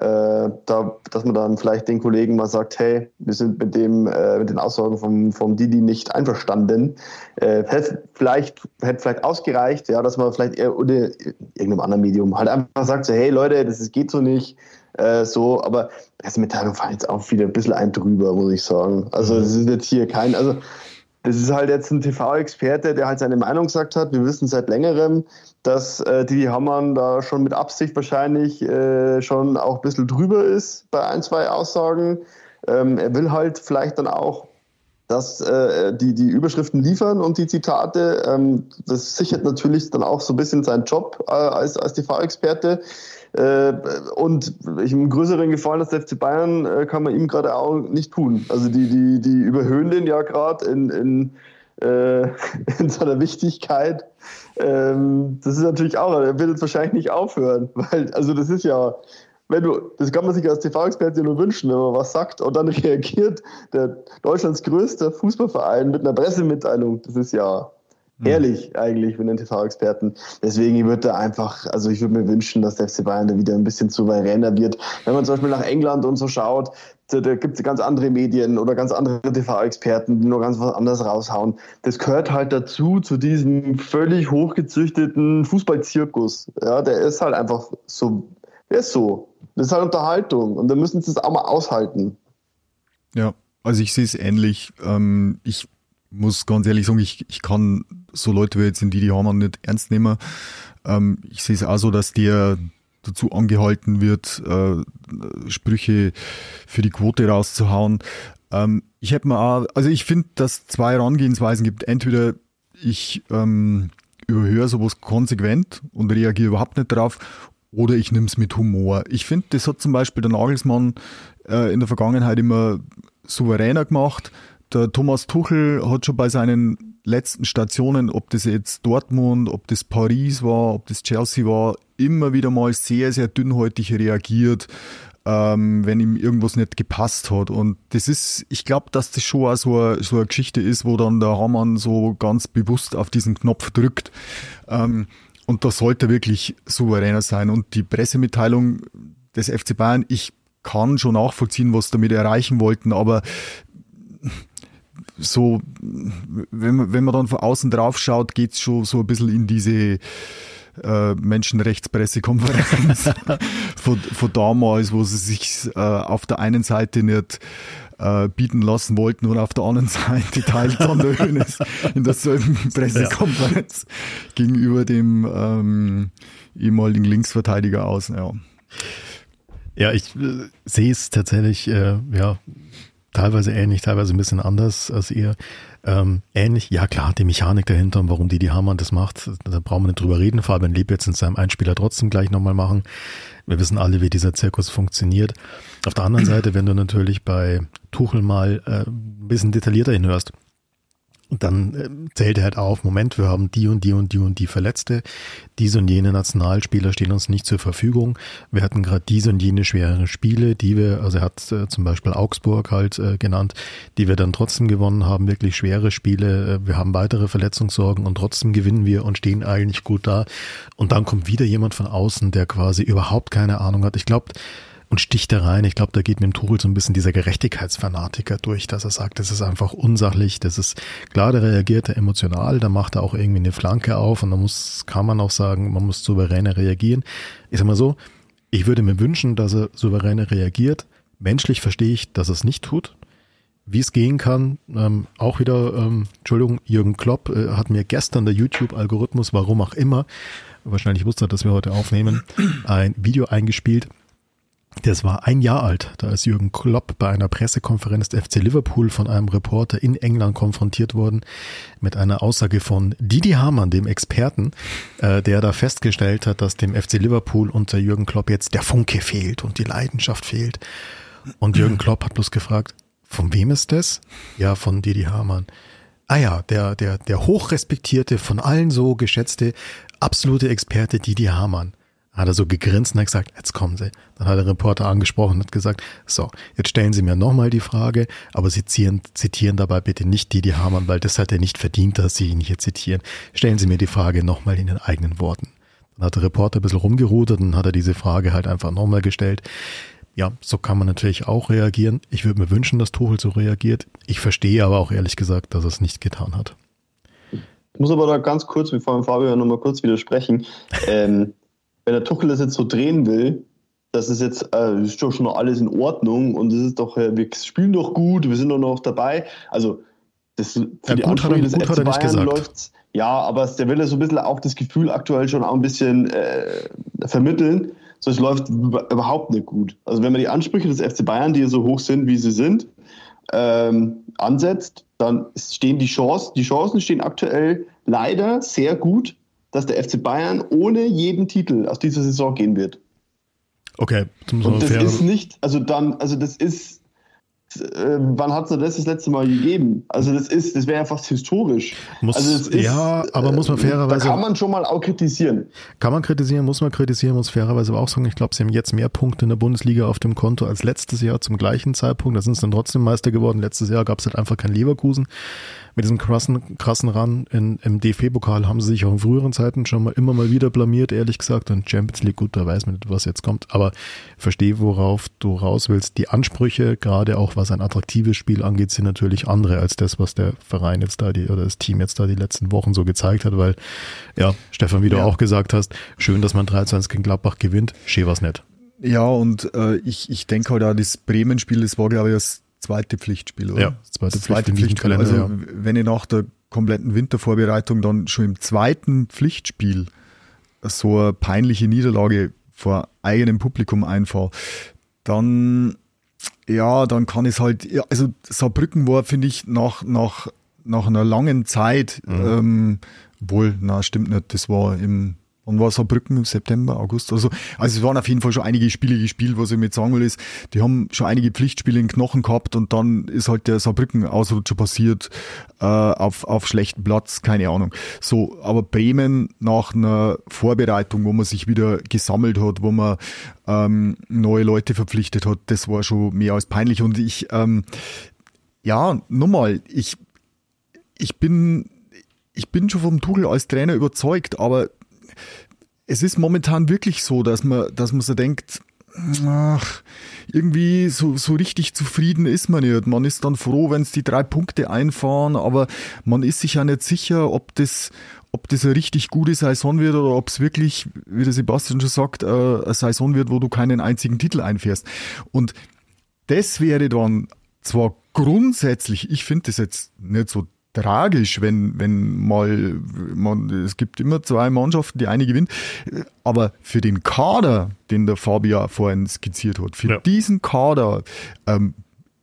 äh, da, dass man dann vielleicht den Kollegen mal sagt, hey, wir sind mit dem, äh, mit den Aussagen vom, vom Didi nicht einverstanden. Äh, hätte vielleicht, hätte vielleicht ausgereicht, ja, dass man vielleicht eher oder irgendeinem anderen Medium halt einfach sagt, so, hey Leute, das ist, geht so nicht. Äh, so, aber Pressemitteilung fallen jetzt auch wieder ein bisschen ein drüber, muss ich sagen. Also es ist jetzt hier kein, also das ist halt jetzt ein TV-Experte, der halt seine Meinung gesagt hat. Wir wissen seit längerem, dass äh, Didi Hamann da schon mit Absicht wahrscheinlich äh, schon auch ein bisschen drüber ist bei ein, zwei Aussagen. Ähm, er will halt vielleicht dann auch dass äh, die, die Überschriften liefern und die Zitate. Ähm, das sichert natürlich dann auch so ein bisschen seinen Job äh, als, als TV-Experte. Äh, und einen größeren Gefallen als der FC Bayern äh, kann man ihm gerade auch nicht tun. Also die, die, die überhöhen den ja gerade in, in, äh, in seiner Wichtigkeit. Ähm, das ist natürlich auch, er will jetzt wahrscheinlich nicht aufhören, weil, also das ist ja, wenn du, das kann man sich als TV-Experte nur wünschen, wenn man was sagt und dann reagiert der Deutschlands größte Fußballverein mit einer Pressemitteilung. Das ist ja hm. Ehrlich eigentlich mit den TV-Experten. Deswegen würde er einfach, also ich würde mir wünschen, dass der FC Bayern da wieder ein bisschen souveräner wird. Wenn man zum Beispiel nach England und so schaut, da, da gibt es ganz andere Medien oder ganz andere TV-Experten, die nur ganz was anderes raushauen. Das gehört halt dazu, zu diesem völlig hochgezüchteten Fußballzirkus. Ja, der ist halt einfach so, der ist so. Das ist halt Unterhaltung und da müssen sie es auch mal aushalten. Ja, also ich sehe es ähnlich. Ähm, ich muss ganz ehrlich sagen, ich, ich kann so Leute wie jetzt in Didi Hamann nicht ernst nehmen. Ähm, ich sehe es auch so, dass der dazu angehalten wird, äh, Sprüche für die Quote rauszuhauen. Ähm, ich hätte mir also ich finde, dass zwei Herangehensweisen gibt. Entweder ich ähm, überhöre sowas konsequent und reagiere überhaupt nicht drauf, oder ich nehme es mit Humor. Ich finde, das hat zum Beispiel der Nagelsmann äh, in der Vergangenheit immer souveräner gemacht der Thomas Tuchel hat schon bei seinen letzten Stationen, ob das jetzt Dortmund, ob das Paris war, ob das Chelsea war, immer wieder mal sehr, sehr dünnhäutig reagiert, ähm, wenn ihm irgendwas nicht gepasst hat. Und das ist, ich glaube, dass das schon auch so eine, so eine Geschichte ist, wo dann der Hamann so ganz bewusst auf diesen Knopf drückt. Ähm, und da sollte wirklich souveräner sein. Und die Pressemitteilung des FC Bayern, ich kann schon nachvollziehen, was damit erreichen wollten, aber so, wenn man, wenn man dann von außen drauf schaut, geht's schon so ein bisschen in diese äh, Menschenrechtspressekonferenz von, von damals, wo sie sich äh, auf der einen Seite nicht äh, bieten lassen wollten und auf der anderen Seite teilt dann der Hönes in derselben Pressekonferenz ja. gegenüber dem ähm, ehemaligen Linksverteidiger aus. Ja, ja ich äh, sehe es tatsächlich äh, ja teilweise ähnlich, teilweise ein bisschen anders als ihr. Ähm, ähnlich, ja klar, die Mechanik dahinter und warum Didi Hamann das macht, da brauchen wir nicht drüber reden. Fabian Leb jetzt in seinem Einspieler trotzdem gleich nochmal machen. Wir wissen alle, wie dieser Zirkus funktioniert. Auf der anderen Seite, wenn du natürlich bei Tuchel mal äh, ein bisschen detaillierter hinhörst, und dann äh, zählt er halt auf, Moment, wir haben die und die und die und die Verletzte. Diese und jene Nationalspieler stehen uns nicht zur Verfügung. Wir hatten gerade diese und jene schwere Spiele, die wir, also er hat äh, zum Beispiel Augsburg halt äh, genannt, die wir dann trotzdem gewonnen haben, wirklich schwere Spiele. Wir haben weitere Verletzungssorgen und trotzdem gewinnen wir und stehen eigentlich gut da. Und dann kommt wieder jemand von außen, der quasi überhaupt keine Ahnung hat. Ich glaube, und sticht da rein. Ich glaube, da geht mit dem Tuchel so ein bisschen dieser Gerechtigkeitsfanatiker durch, dass er sagt, das ist einfach unsachlich, das ist, klar, der reagiert er emotional, da macht er auch irgendwie eine Flanke auf und da muss, kann man auch sagen, man muss souveräner reagieren. Ich sag mal so, ich würde mir wünschen, dass er souveräner reagiert. Menschlich verstehe ich, dass er es nicht tut. Wie es gehen kann, ähm, auch wieder, ähm, Entschuldigung, Jürgen Klopp äh, hat mir gestern der YouTube-Algorithmus, warum auch immer, wahrscheinlich wusste er, dass wir heute aufnehmen, ein Video eingespielt, das war ein Jahr alt. Da ist Jürgen Klopp bei einer Pressekonferenz des FC Liverpool von einem Reporter in England konfrontiert worden mit einer Aussage von Didi Hamann, dem Experten, äh, der da festgestellt hat, dass dem FC Liverpool unter Jürgen Klopp jetzt der Funke fehlt und die Leidenschaft fehlt. Und Jürgen Klopp hat bloß gefragt, von wem ist das? Ja, von Didi Hamann. Ah ja, der, der, der hochrespektierte, von allen so geschätzte, absolute Experte Didi Hamann hat er so gegrinst und hat gesagt, jetzt kommen Sie. Dann hat der Reporter angesprochen und hat gesagt, so, jetzt stellen Sie mir nochmal die Frage, aber Sie zitieren, zitieren dabei bitte nicht Didi Hamann, weil das hat er nicht verdient, dass Sie ihn hier zitieren. Stellen Sie mir die Frage nochmal in den eigenen Worten. Dann hat der Reporter ein bisschen rumgerudert und hat er diese Frage halt einfach nochmal gestellt. Ja, so kann man natürlich auch reagieren. Ich würde mir wünschen, dass Tuchel so reagiert. Ich verstehe aber auch ehrlich gesagt, dass er es nicht getan hat. Ich muss aber da ganz kurz, bevor wir Fabio nochmal kurz widersprechen, ähm, wenn der Tuchel das jetzt so drehen will, das ist jetzt äh, ist doch schon alles in Ordnung und es ist doch, äh, wir spielen doch gut, wir sind doch noch dabei. Also das für ja, die gut Ansprüche des gut FC Bayern läuft ja, aber der will ja so ein bisschen auch das Gefühl aktuell schon auch ein bisschen äh, vermitteln. So, es läuft überhaupt nicht gut. Also wenn man die Ansprüche des FC Bayern, die so hoch sind, wie sie sind, ähm, ansetzt, dann stehen die Chancen, die Chancen stehen aktuell leider sehr gut dass der FC Bayern ohne jeden Titel aus dieser Saison gehen wird. Okay, zum Und das ist nicht, also dann, also das ist äh, wann hat es das das letzte Mal gegeben? Also das ist, das wäre ja fast historisch. Muss, also ist, ja, aber muss man fairerweise. Da kann man schon mal auch kritisieren. Kann man kritisieren, muss man kritisieren, muss fairerweise aber auch sagen, ich glaube, sie haben jetzt mehr Punkte in der Bundesliga auf dem Konto als letztes Jahr zum gleichen Zeitpunkt. Da sind sie dann trotzdem Meister geworden. Letztes Jahr gab es halt einfach kein Leverkusen. Mit diesem krassen, krassen Run in, im DFB-Pokal haben sie sich auch in früheren Zeiten schon mal immer mal wieder blamiert, ehrlich gesagt. Und Champions League, gut, da weiß man nicht, was jetzt kommt. Aber verstehe, worauf du raus willst. Die Ansprüche, gerade auch was ein attraktives Spiel angeht, sind natürlich andere als das, was der Verein jetzt da, die, oder das Team jetzt da die letzten Wochen so gezeigt hat, weil, ja, Stefan, wie du ja. auch gesagt hast, schön, dass man 3-1 gegen Gladbach gewinnt, schön was nicht. Ja, und äh, ich, ich denke halt auch, das Bremen-Spiel, das war, glaube ich, das zweite Pflichtspiel, oder? Ja, das zweite, das zweite Pflichtspiel. Also, ja. wenn ich nach der kompletten Wintervorbereitung dann schon im zweiten Pflichtspiel so eine peinliche Niederlage vor eigenem Publikum einfahre, dann ja, dann kann es halt, ja, also Saarbrücken war, finde ich, nach, nach, nach einer langen Zeit, mhm. ähm, wohl, na, stimmt nicht, das war im und war Saarbrücken im September, August. Also, also es waren auf jeden Fall schon einige Spiele gespielt, was ich mit sagen will, ist, die haben schon einige Pflichtspiele in Knochen gehabt und dann ist halt der Saarbrücken-Ausrutscher passiert äh, auf, auf schlechten Platz, keine Ahnung. So, aber Bremen nach einer Vorbereitung, wo man sich wieder gesammelt hat, wo man ähm, neue Leute verpflichtet hat, das war schon mehr als peinlich. Und ich, ähm, ja, nochmal, ich, ich bin ich bin schon vom Tuchel als Trainer überzeugt, aber es ist momentan wirklich so, dass man, dass man so denkt, ach, irgendwie so, so richtig zufrieden ist man nicht. Man ist dann froh, wenn es die drei Punkte einfahren, aber man ist sich ja nicht sicher, ob das, ob das eine richtig gute Saison wird oder ob es wirklich, wie der Sebastian schon sagt, äh, eine Saison wird, wo du keinen einzigen Titel einfährst. Und das wäre dann zwar grundsätzlich, ich finde das jetzt nicht so tragisch, wenn, wenn mal, man, es gibt immer zwei Mannschaften, die eine gewinnt. Aber für den Kader, den der Fabia vorhin skizziert hat, für ja. diesen Kader ähm,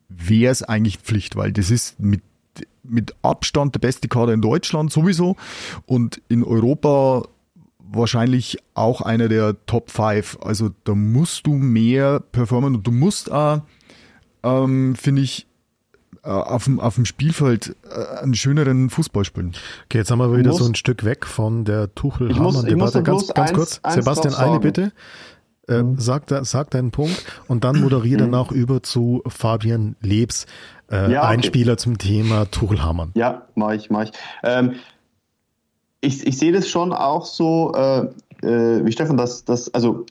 wäre es eigentlich Pflicht, weil das ist mit mit Abstand der beste Kader in Deutschland sowieso und in Europa wahrscheinlich auch einer der Top 5. Also da musst du mehr performen und du musst auch, ähm, finde ich, auf dem, auf dem Spielfeld äh, einen schöneren Fußball spielen. Okay, jetzt haben wir wieder muss, so ein Stück weg von der Tuchel-Hamann-Debatte. Ganz, ganz eins, kurz, eins Sebastian, eine bitte. Äh, mhm. sag, sag deinen Punkt und dann moderiere mhm. danach über zu Fabian Lebs, äh, ja, okay. Einspieler zum Thema Tuchel-Hamann. Ja, mach ich, mach ich. Ähm, ich, ich sehe das schon auch so, äh, äh, wie Stefan, dass das, also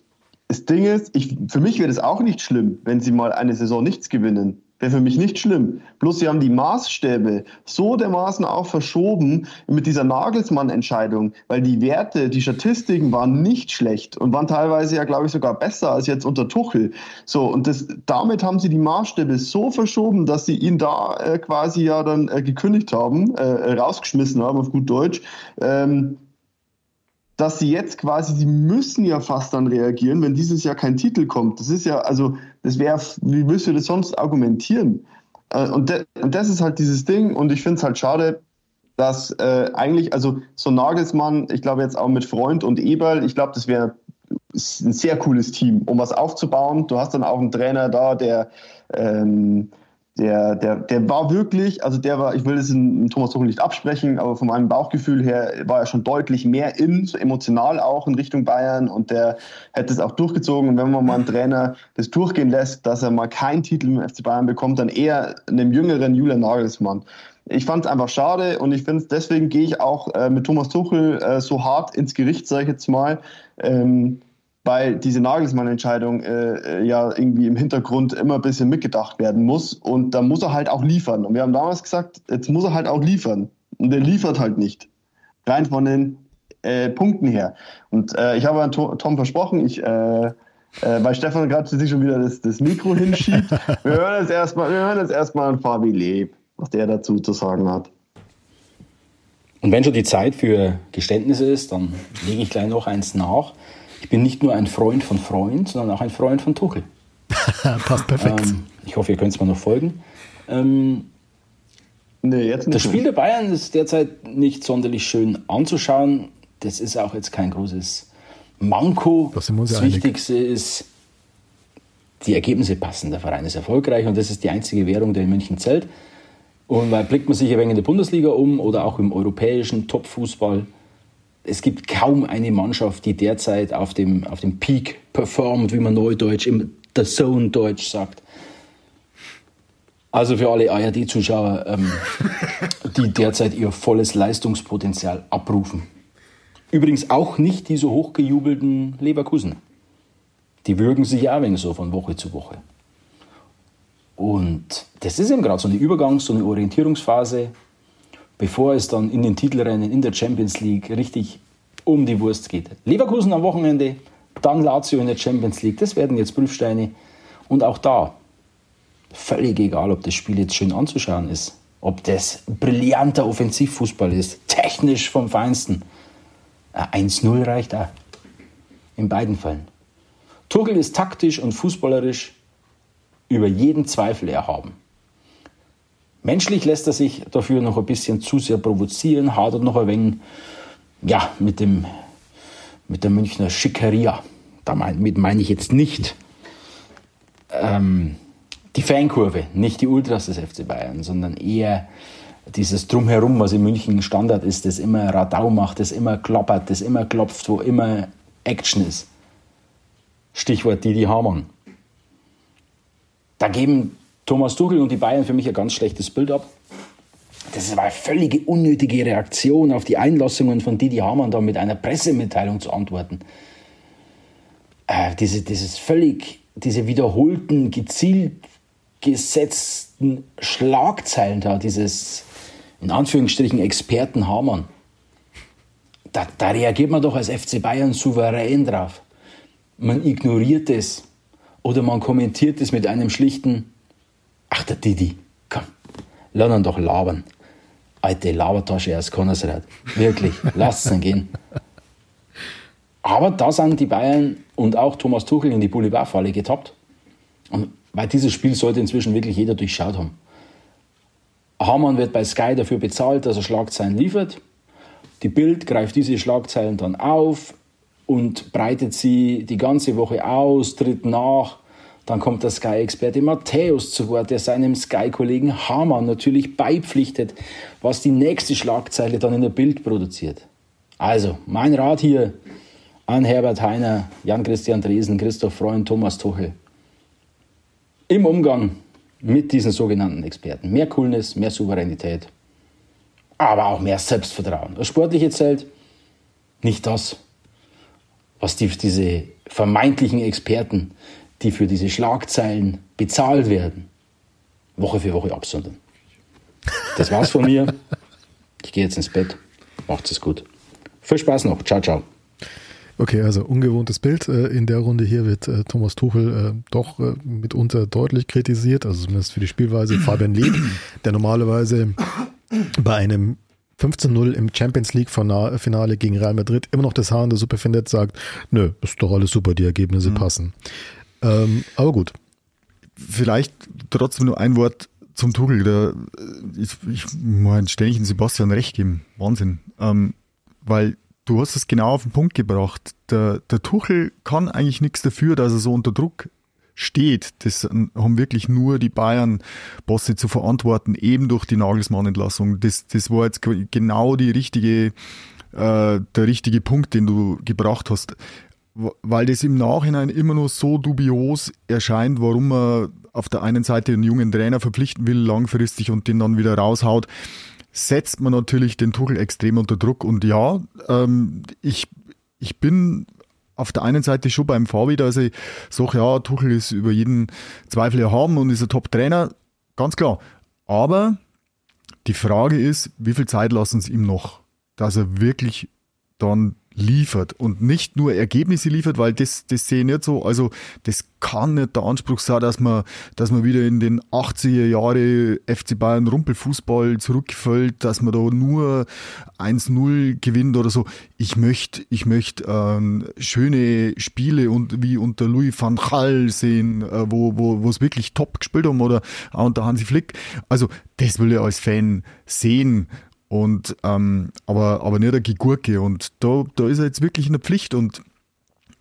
das Ding ist, ich, für mich wäre das auch nicht schlimm, wenn sie mal eine Saison nichts gewinnen. Wäre für mich nicht schlimm. Bloß sie haben die Maßstäbe so dermaßen auch verschoben mit dieser Nagelsmann-Entscheidung, weil die Werte, die Statistiken waren nicht schlecht und waren teilweise ja, glaube ich, sogar besser als jetzt unter Tuchel. So, und das, damit haben sie die Maßstäbe so verschoben, dass sie ihn da äh, quasi ja dann äh, gekündigt haben, äh, rausgeschmissen haben, auf gut Deutsch. Ähm, dass sie jetzt quasi, sie müssen ja fast dann reagieren, wenn dieses Jahr kein Titel kommt. Das ist ja, also, das wäre, wie willst du das sonst argumentieren? Äh, und, de, und das ist halt dieses Ding und ich finde es halt schade, dass äh, eigentlich, also so Nagelsmann, ich glaube jetzt auch mit Freund und Eberl, ich glaube, das wäre ein sehr cooles Team, um was aufzubauen. Du hast dann auch einen Trainer da, der ähm, der, der, der war wirklich, also der war, ich will das in, in Thomas Tuchel nicht absprechen, aber von meinem Bauchgefühl her war er schon deutlich mehr in, so emotional auch in Richtung Bayern und der hätte es auch durchgezogen. Und wenn man mal einen Trainer das durchgehen lässt, dass er mal keinen Titel im FC Bayern bekommt, dann eher einem jüngeren Julian Nagelsmann. Ich fand es einfach schade und ich finde deswegen gehe ich auch äh, mit Thomas Tuchel äh, so hart ins Gericht, sage ich jetzt mal. Ähm, weil diese Nagelsmann-Entscheidung äh, äh, ja irgendwie im Hintergrund immer ein bisschen mitgedacht werden muss. Und da muss er halt auch liefern. Und wir haben damals gesagt, jetzt muss er halt auch liefern. Und er liefert halt nicht. Rein von den äh, Punkten her. Und äh, ich habe an Tom versprochen, ich, äh, äh, weil Stefan gerade sich schon wieder das, das Mikro hinschiebt. wir hören jetzt erstmal, wir hören jetzt erstmal an Fabi Leb, was der dazu zu sagen hat. Und wenn schon die Zeit für Geständnisse ist, dann lege ich gleich noch eins nach ich bin nicht nur ein Freund von Freund, sondern auch ein Freund von Tuchel. Passt perfekt. Ähm, ich hoffe, ihr könnt es mir noch folgen. Ähm, nee, jetzt nicht das Spiel der Bayern ist derzeit nicht sonderlich schön anzuschauen. Das ist auch jetzt kein großes Manko. Das, das Wichtigste ist, die Ergebnisse passen. Der Verein ist erfolgreich und das ist die einzige Währung, die in München zählt. Und weil blickt man sich ein wenig in der Bundesliga um oder auch im europäischen Topfußball, es gibt kaum eine Mannschaft, die derzeit auf dem, auf dem Peak performt, wie man neudeutsch im The Zone Deutsch sagt. Also für alle ARD-Zuschauer, ähm, die derzeit ihr volles Leistungspotenzial abrufen. Übrigens auch nicht die so hochgejubelten Leverkusen. Die würgen sich auch wenig so von Woche zu Woche. Und das ist eben gerade so eine Übergangs-, so eine Orientierungsphase bevor es dann in den Titelrennen in der Champions League richtig um die Wurst geht. Leverkusen am Wochenende, dann Lazio in der Champions League. Das werden jetzt Prüfsteine. Und auch da, völlig egal, ob das Spiel jetzt schön anzuschauen ist, ob das brillanter Offensivfußball ist, technisch vom Feinsten. 1-0 reicht auch. In beiden Fällen. Tuchel ist taktisch und fußballerisch über jeden Zweifel erhaben. Menschlich lässt er sich dafür noch ein bisschen zu sehr provozieren, hadert noch ein wenig ja, mit, dem, mit der Münchner Schickeria. Damit meine ich jetzt nicht ähm, die Fankurve, nicht die Ultras des FC Bayern, sondern eher dieses Drumherum, was in München Standard ist, das immer Radau macht, das immer klappert, das immer klopft, wo immer Action ist. Stichwort Didi Hamann. Da geben Thomas Tuchel und die Bayern für mich ein ganz schlechtes Bild ab. Das war eine völlige unnötige Reaktion auf die Einlassungen von Didi Hamann, da mit einer Pressemitteilung zu antworten. äh, diese, dieses völlig, diese wiederholten, gezielt gesetzten Schlagzeilen da, dieses in Anführungsstrichen Experten Hamann. Da, da reagiert man doch als FC Bayern souverän drauf. Man ignoriert es oder man kommentiert es mit einem schlichten Ach, der Didi, komm, lass ihn doch labern. Alte Labertasche aus Konnersrad. Wirklich, lasst es gehen. Aber da sind die Bayern und auch Thomas Tuchel in die Boulevardfalle getappt. Und weil dieses Spiel sollte inzwischen wirklich jeder durchschaut haben. Hamann wird bei Sky dafür bezahlt, dass er Schlagzeilen liefert. Die Bild greift diese Schlagzeilen dann auf und breitet sie die ganze Woche aus, tritt nach. Dann kommt der Sky-Experte Matthäus zu Wort, der seinem Sky-Kollegen Hamann natürlich beipflichtet, was die nächste Schlagzeile dann in der Bild produziert. Also, mein Rat hier an Herbert Heiner, Jan-Christian Dresen, Christoph Freund, Thomas Tuchel. Im Umgang mit diesen sogenannten Experten. Mehr Coolness, mehr Souveränität, aber auch mehr Selbstvertrauen. Das Sportliche zählt nicht das, was die, diese vermeintlichen Experten, die für diese Schlagzeilen bezahlt werden, Woche für Woche absondern. Das war's von mir. Ich gehe jetzt ins Bett. Macht's es gut. Viel Spaß noch. Ciao, ciao. Okay, also ungewohntes Bild. Äh, in der Runde hier wird äh, Thomas Tuchel äh, doch mitunter deutlich kritisiert, also zumindest für die Spielweise. Fabian Leb, der normalerweise bei einem 15-0 im Champions League Finale gegen Real Madrid immer noch das Haar in der Suppe findet, sagt, nö, ist doch alles super, die Ergebnisse mhm. passen. Ähm, aber gut. Vielleicht trotzdem nur ein Wort zum Tuchel. Der, ich, ich muss ständig in Sebastian recht geben. Wahnsinn. Ähm, weil du hast es genau auf den Punkt gebracht. Der, der Tuchel kann eigentlich nichts dafür, dass er so unter Druck steht. Das haben wirklich nur die Bayern-Bosse zu verantworten, eben durch die Nagelsmann-Entlassung. Das, das war jetzt genau die richtige, äh, der richtige Punkt, den du gebracht hast. Weil das im Nachhinein immer nur so dubios erscheint, warum man auf der einen Seite einen jungen Trainer verpflichten will, langfristig und den dann wieder raushaut setzt man natürlich den Tuchel extrem unter Druck. Und ja, ähm, ich, ich bin auf der einen Seite schon beim Fabi, dass ich sage, ja, Tuchel ist über jeden Zweifel erhaben und ist ein Top-Trainer, ganz klar. Aber die Frage ist, wie viel Zeit lassen sie ihm noch, dass er wirklich dann liefert und nicht nur Ergebnisse liefert, weil das, das sehe ich nicht so. Also das kann nicht der Anspruch sein, dass man, dass man wieder in den 80er Jahre FC Bayern Rumpelfußball zurückfällt, dass man da nur 1-0 gewinnt oder so. Ich möchte, ich möchte ähm, schöne Spiele und wie unter Louis van Gaal sehen, äh, wo, wo, wo es wirklich top gespielt haben oder auch unter Hansi Flick. Also das will ich als Fan sehen und ähm, aber, aber nicht eine Gurke. Und da, da ist er jetzt wirklich in der Pflicht. Und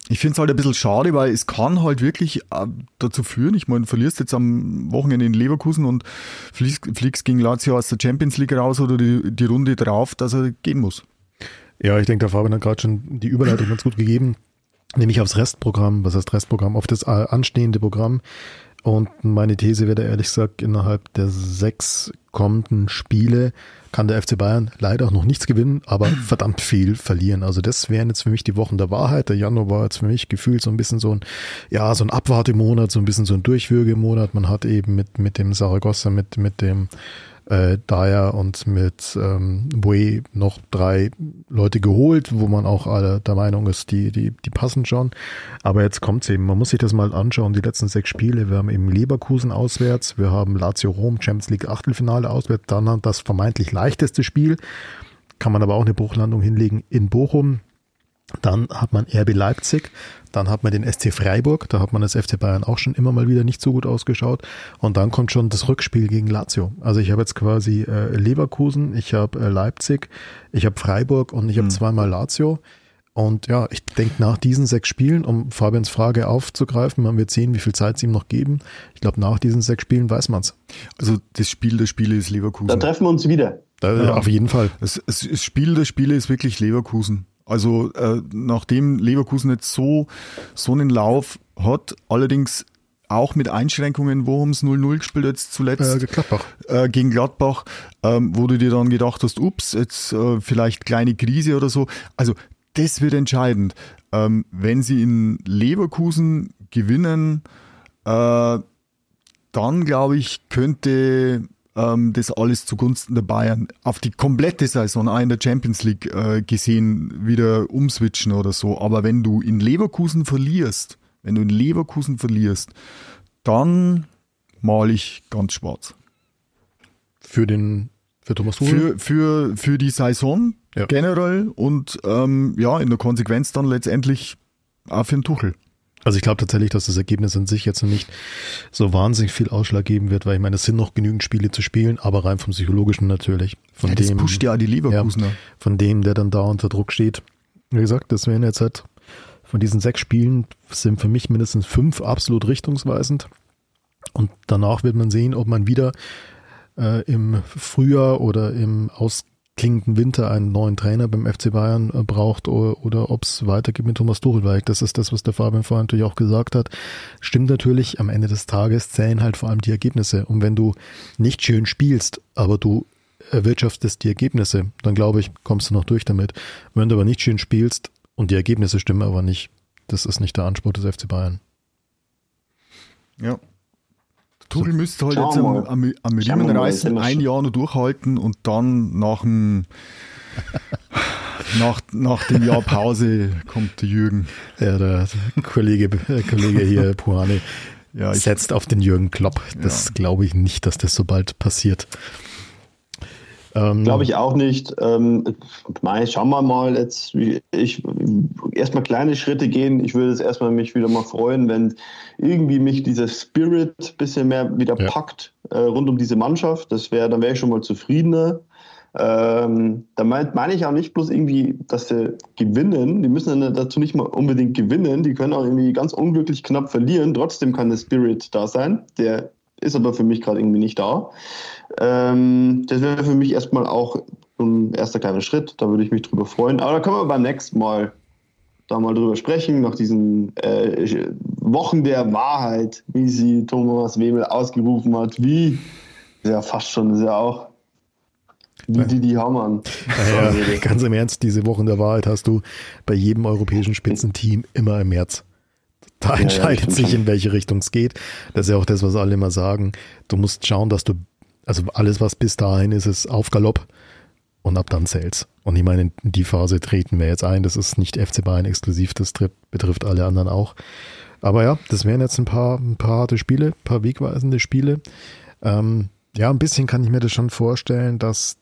ich finde es halt ein bisschen schade, weil es kann halt wirklich äh, dazu führen, ich meine, verlierst jetzt am Wochenende in Leverkusen und fliegst, fliegst gegen Lazio aus der Champions League raus oder die, die Runde drauf, dass er gehen muss. Ja, ich denke, der Fabian hat gerade schon die Überleitung ganz gut gegeben, nämlich aufs Restprogramm, was heißt Restprogramm, auf das äh, anstehende Programm. Und meine These wäre ehrlich gesagt, innerhalb der sechs kommenden Spiele kann der FC Bayern leider auch noch nichts gewinnen, aber verdammt viel verlieren. Also das wären jetzt für mich die Wochen der Wahrheit. Der Januar war jetzt für mich gefühlt so ein bisschen so ein, ja, so ein Abwartemonat, so ein bisschen so ein Durchwürgemonat. Man hat eben mit, mit dem Saragossa, mit, mit dem äh, Dyer und mit ähm, Bue noch drei Leute geholt, wo man auch alle der Meinung ist, die, die, die passen schon. Aber jetzt kommt's eben. Man muss sich das mal anschauen, die letzten sechs Spiele. Wir haben eben Leverkusen auswärts, wir haben Lazio Rom, Champions League Achtelfinale auswärts, dann das vermeintlich leichteste Spiel. Kann man aber auch eine Bruchlandung hinlegen in Bochum. Dann hat man RB Leipzig, dann hat man den SC Freiburg, da hat man das FC Bayern auch schon immer mal wieder nicht so gut ausgeschaut. Und dann kommt schon das Rückspiel gegen Lazio. Also ich habe jetzt quasi äh, Leverkusen, ich habe äh, Leipzig, ich habe Freiburg und ich habe mhm. zweimal Lazio. Und ja, ich denke nach diesen sechs Spielen, um Fabians Frage aufzugreifen, man wird sehen, wie viel Zeit sie ihm noch geben. Ich glaube, nach diesen sechs Spielen weiß man's. Also das Spiel der Spiele ist Leverkusen. Da treffen wir uns wieder. Da, ja. Auf jeden Fall. Das, das Spiel der Spiele ist wirklich Leverkusen. Also äh, nachdem Leverkusen jetzt so, so einen Lauf hat, allerdings auch mit Einschränkungen, wo haben es 0-0 gespielt jetzt zuletzt? Äh, Gladbach. Äh, gegen Gladbach, ähm, wo du dir dann gedacht hast, ups, jetzt äh, vielleicht kleine Krise oder so. Also das wird entscheidend. Ähm, wenn sie in Leverkusen gewinnen, äh, dann glaube ich, könnte ähm, das alles zugunsten der Bayern auf die komplette Saison auch in der Champions League äh, gesehen wieder umswitchen oder so. Aber wenn du in Leverkusen verlierst, wenn du in Leverkusen verlierst, dann male ich ganz schwarz. Für den für Thomas Tuchel? Für, für, für die Saison ja. generell und ähm, ja, in der Konsequenz dann letztendlich auch für den Tuchel. Also ich glaube tatsächlich, dass das Ergebnis an sich jetzt noch nicht so wahnsinnig viel Ausschlag geben wird, weil ich meine, es sind noch genügend Spiele zu spielen, aber rein vom Psychologischen natürlich. Von ja, das dem, pusht ja die Leverkusener. Ja, von dem, der dann da unter Druck steht. Wie gesagt, das wären jetzt halt von diesen sechs Spielen sind für mich mindestens fünf absolut richtungsweisend. Und danach wird man sehen, ob man wieder äh, im Frühjahr oder im Aus klingenden Winter einen neuen Trainer beim FC Bayern äh, braucht oder, ob es weitergeht mit Thomas Tuchel, das ist das, was der Fabian vorhin natürlich auch gesagt hat. Stimmt natürlich, am Ende des Tages zählen halt vor allem die Ergebnisse. Und wenn du nicht schön spielst, aber du erwirtschaftest die Ergebnisse, dann glaube ich, kommst du noch durch damit. Wenn du aber nicht schön spielst und die Ergebnisse stimmen aber nicht, das ist nicht der Anspruch des FC Bayern. Ja, Tuchel müsste halt jetzt am, am, am Riemen reißen, ein Jahr noch durchhalten und dann nach dem, nach, nach dem Jahr Pause kommt der Jürgen. Ja, der Kollege, der Kollege hier, Puhane, ja, setzt auf den Jürgen Klopp. Das ja. glaube ich nicht, dass das so bald passiert. Ähm, Glaube ich auch nicht. Ähm, Mai, schauen wir mal jetzt. Ich erstmal kleine Schritte gehen. Ich würde es erstmal mich wieder mal freuen, wenn irgendwie mich dieser Spirit ein bisschen mehr wieder ja. packt äh, rund um diese Mannschaft. Das wäre, dann wäre ich schon mal zufriedener. Ähm, da meine mein ich auch nicht bloß irgendwie, dass sie gewinnen. Die müssen dann dazu nicht mal unbedingt gewinnen. Die können auch irgendwie ganz unglücklich knapp verlieren. Trotzdem kann der Spirit da sein. Der ist aber für mich gerade irgendwie nicht da. Ähm, das wäre für mich erstmal auch ein erster kleiner Schritt. Da würde ich mich drüber freuen. Aber da können wir beim nächsten Mal da mal drüber sprechen, nach diesen äh, Wochen der Wahrheit, wie sie Thomas Webel ausgerufen hat, wie, ja fast schon, ist ja auch wie die die Hammern. Ja, ja, ganz im Ernst, diese Wochen der Wahrheit hast du bei jedem europäischen Spitzenteam immer im März. Da ja, entscheidet ja, sich, in welche Richtung es geht. Das ist ja auch das, was alle immer sagen. Du musst schauen, dass du, also alles, was bis dahin ist, ist auf Galopp und ab dann zählt's. Und ich meine, in die Phase treten wir jetzt ein. Das ist nicht FC Bayern exklusiv, das betrifft alle anderen auch. Aber ja, das wären jetzt ein paar, ein paar harte Spiele, ein paar wegweisende Spiele. Ähm, ja, ein bisschen kann ich mir das schon vorstellen, dass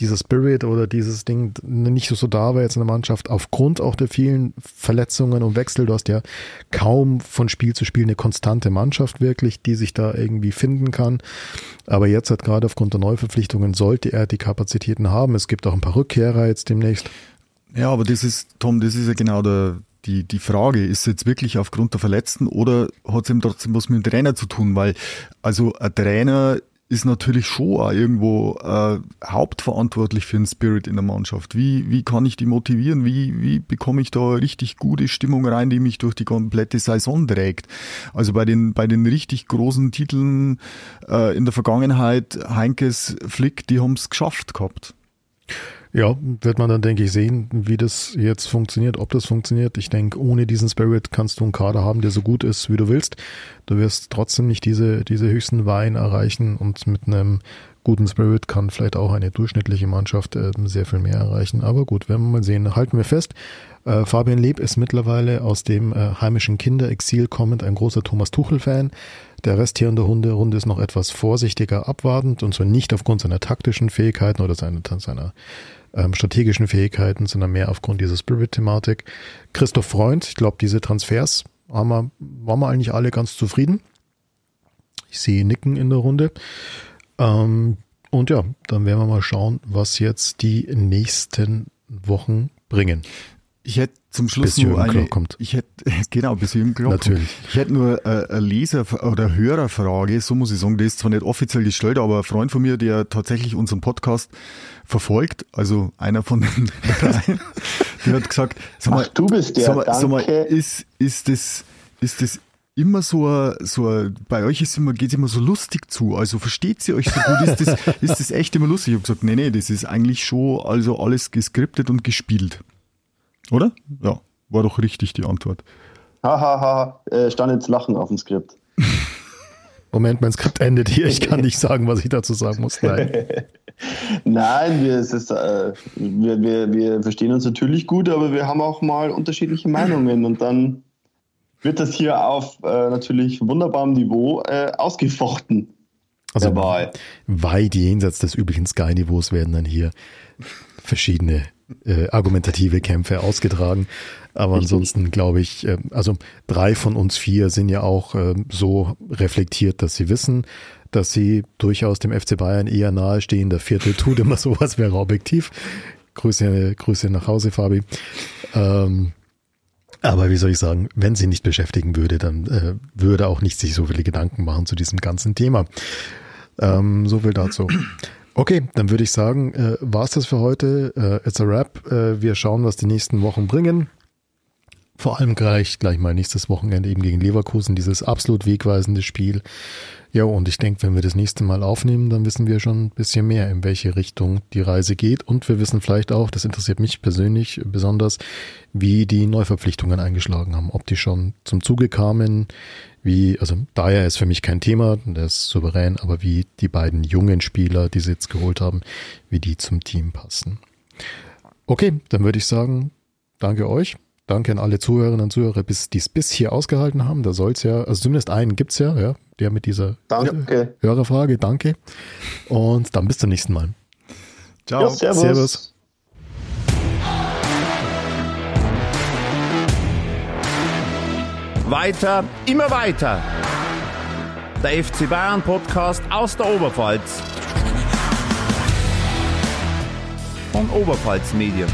dieser Spirit oder dieses Ding nicht so da war jetzt in der Mannschaft, aufgrund auch der vielen Verletzungen und Wechsel. Du hast ja kaum von Spiel zu Spiel eine konstante Mannschaft wirklich, die sich da irgendwie finden kann. Aber jetzt hat gerade aufgrund der Neuverpflichtungen sollte er die Kapazitäten haben. Es gibt auch ein paar Rückkehrer jetzt demnächst. Ja, aber das ist, Tom, das ist ja genau der, die, die Frage, ist es jetzt wirklich aufgrund der Verletzten oder hat es eben trotzdem was mit dem Trainer zu tun? Weil, also ein Trainer ist natürlich schon auch irgendwo äh, hauptverantwortlich für den Spirit in der Mannschaft. Wie, wie kann ich die motivieren? Wie, wie bekomme ich da richtig gute Stimmung rein, die mich durch die komplette Saison trägt? Also bei den, bei den richtig großen Titeln äh, in der Vergangenheit, Heinkes, Flick, die haben es geschafft gehabt. Ja, wird man dann, denke ich, sehen, wie das jetzt funktioniert, ob das funktioniert. Ich denke, ohne diesen Spirit kannst du einen Kader haben, der so gut ist, wie du willst. Du wirst trotzdem nicht diese, diese höchsten Weine erreichen und mit einem guten Spirit kann vielleicht auch eine durchschnittliche Mannschaft äh, sehr viel mehr erreichen. Aber gut, werden wir mal sehen. Halten wir fest. Äh, Fabian Leb ist mittlerweile aus dem äh, heimischen Kinderexil kommend ein großer Thomas Tuchel-Fan. Der Rest hier in der Hunderunde ist noch etwas vorsichtiger abwartend und zwar nicht aufgrund seiner taktischen Fähigkeiten oder seiner, seiner ähm, strategischen Fähigkeiten, sondern mehr aufgrund dieser Spirit-Thematik. Christoph Freund, ich glaube, diese Transfers haben wir, waren wir eigentlich alle ganz zufrieden. Ich sehe Nicken in der Runde. Ähm, und ja, dann werden wir mal schauen, was jetzt die nächsten Wochen bringen. Ich hätte zum Schluss bis nur eine, kommt. ich hätte, genau, bis Jürgen Klopp Natürlich. Kommt. Ich hätte nur äh, eine Leser- oder Hörerfrage, so muss ich sagen, die ist zwar nicht offiziell gestellt, aber ein Freund von mir, der tatsächlich unseren Podcast verfolgt, also einer von den drei, der hat gesagt, sag mal, Ach, du bist der, sag mal, sag mal, ist, ist das, ist das immer so, a, so a, bei euch ist immer, geht's immer so lustig zu. Also versteht ihr euch so gut? Ist das, ist das echt immer lustig? Ich habe gesagt, nee, nee, das ist eigentlich schon also alles geskriptet und gespielt. Oder? Ja, war doch richtig die Antwort. Hahaha, ha, ha. äh, stand jetzt Lachen auf dem Skript. Moment, mein Skript endet hier. Ich kann nicht sagen, was ich dazu sagen muss. Nein. Nein, wir, es ist, äh, wir, wir, wir verstehen uns natürlich gut, aber wir haben auch mal unterschiedliche Meinungen und dann wird das hier auf äh, natürlich wunderbarem Niveau äh, ausgefochten. Also weit jenseits des üblichen Sky-Niveaus werden dann hier verschiedene äh, argumentative Kämpfe ausgetragen. Aber ansonsten glaube ich, äh, also drei von uns vier sind ja auch äh, so reflektiert, dass sie wissen, dass sie durchaus dem FC Bayern eher nahestehen. Der vierte tut immer sowas, wäre objektiv. Grüße, Grüße nach Hause, Fabi. Ähm, aber wie soll ich sagen, wenn sie nicht beschäftigen würde, dann äh, würde auch nicht sich so viele Gedanken machen zu diesem ganzen Thema. Ähm, so viel dazu. Okay, dann würde ich sagen, äh, war es das für heute. Äh, it's a wrap. Äh, wir schauen, was die nächsten Wochen bringen. Vor allem gleich, gleich mal nächstes Wochenende eben gegen Leverkusen, dieses absolut wegweisende Spiel. Ja, und ich denke, wenn wir das nächste Mal aufnehmen, dann wissen wir schon ein bisschen mehr, in welche Richtung die Reise geht. Und wir wissen vielleicht auch, das interessiert mich persönlich besonders, wie die Neuverpflichtungen eingeschlagen haben. Ob die schon zum Zuge kamen, wie, also daher ist für mich kein Thema, der ist souverän, aber wie die beiden jungen Spieler, die sie jetzt geholt haben, wie die zum Team passen. Okay, dann würde ich sagen, danke euch. Danke an alle Zuhörerinnen und Zuhörer, bis, die es bis hier ausgehalten haben. Da soll es ja, also zumindest einen gibt's ja, ja, der mit dieser danke. Hörerfrage. Danke. Und dann bis zum nächsten Mal. Ciao. Ja, servus. servus. Weiter, immer weiter. Der FC Bayern Podcast aus der Oberpfalz. Von Oberpfalz Medien.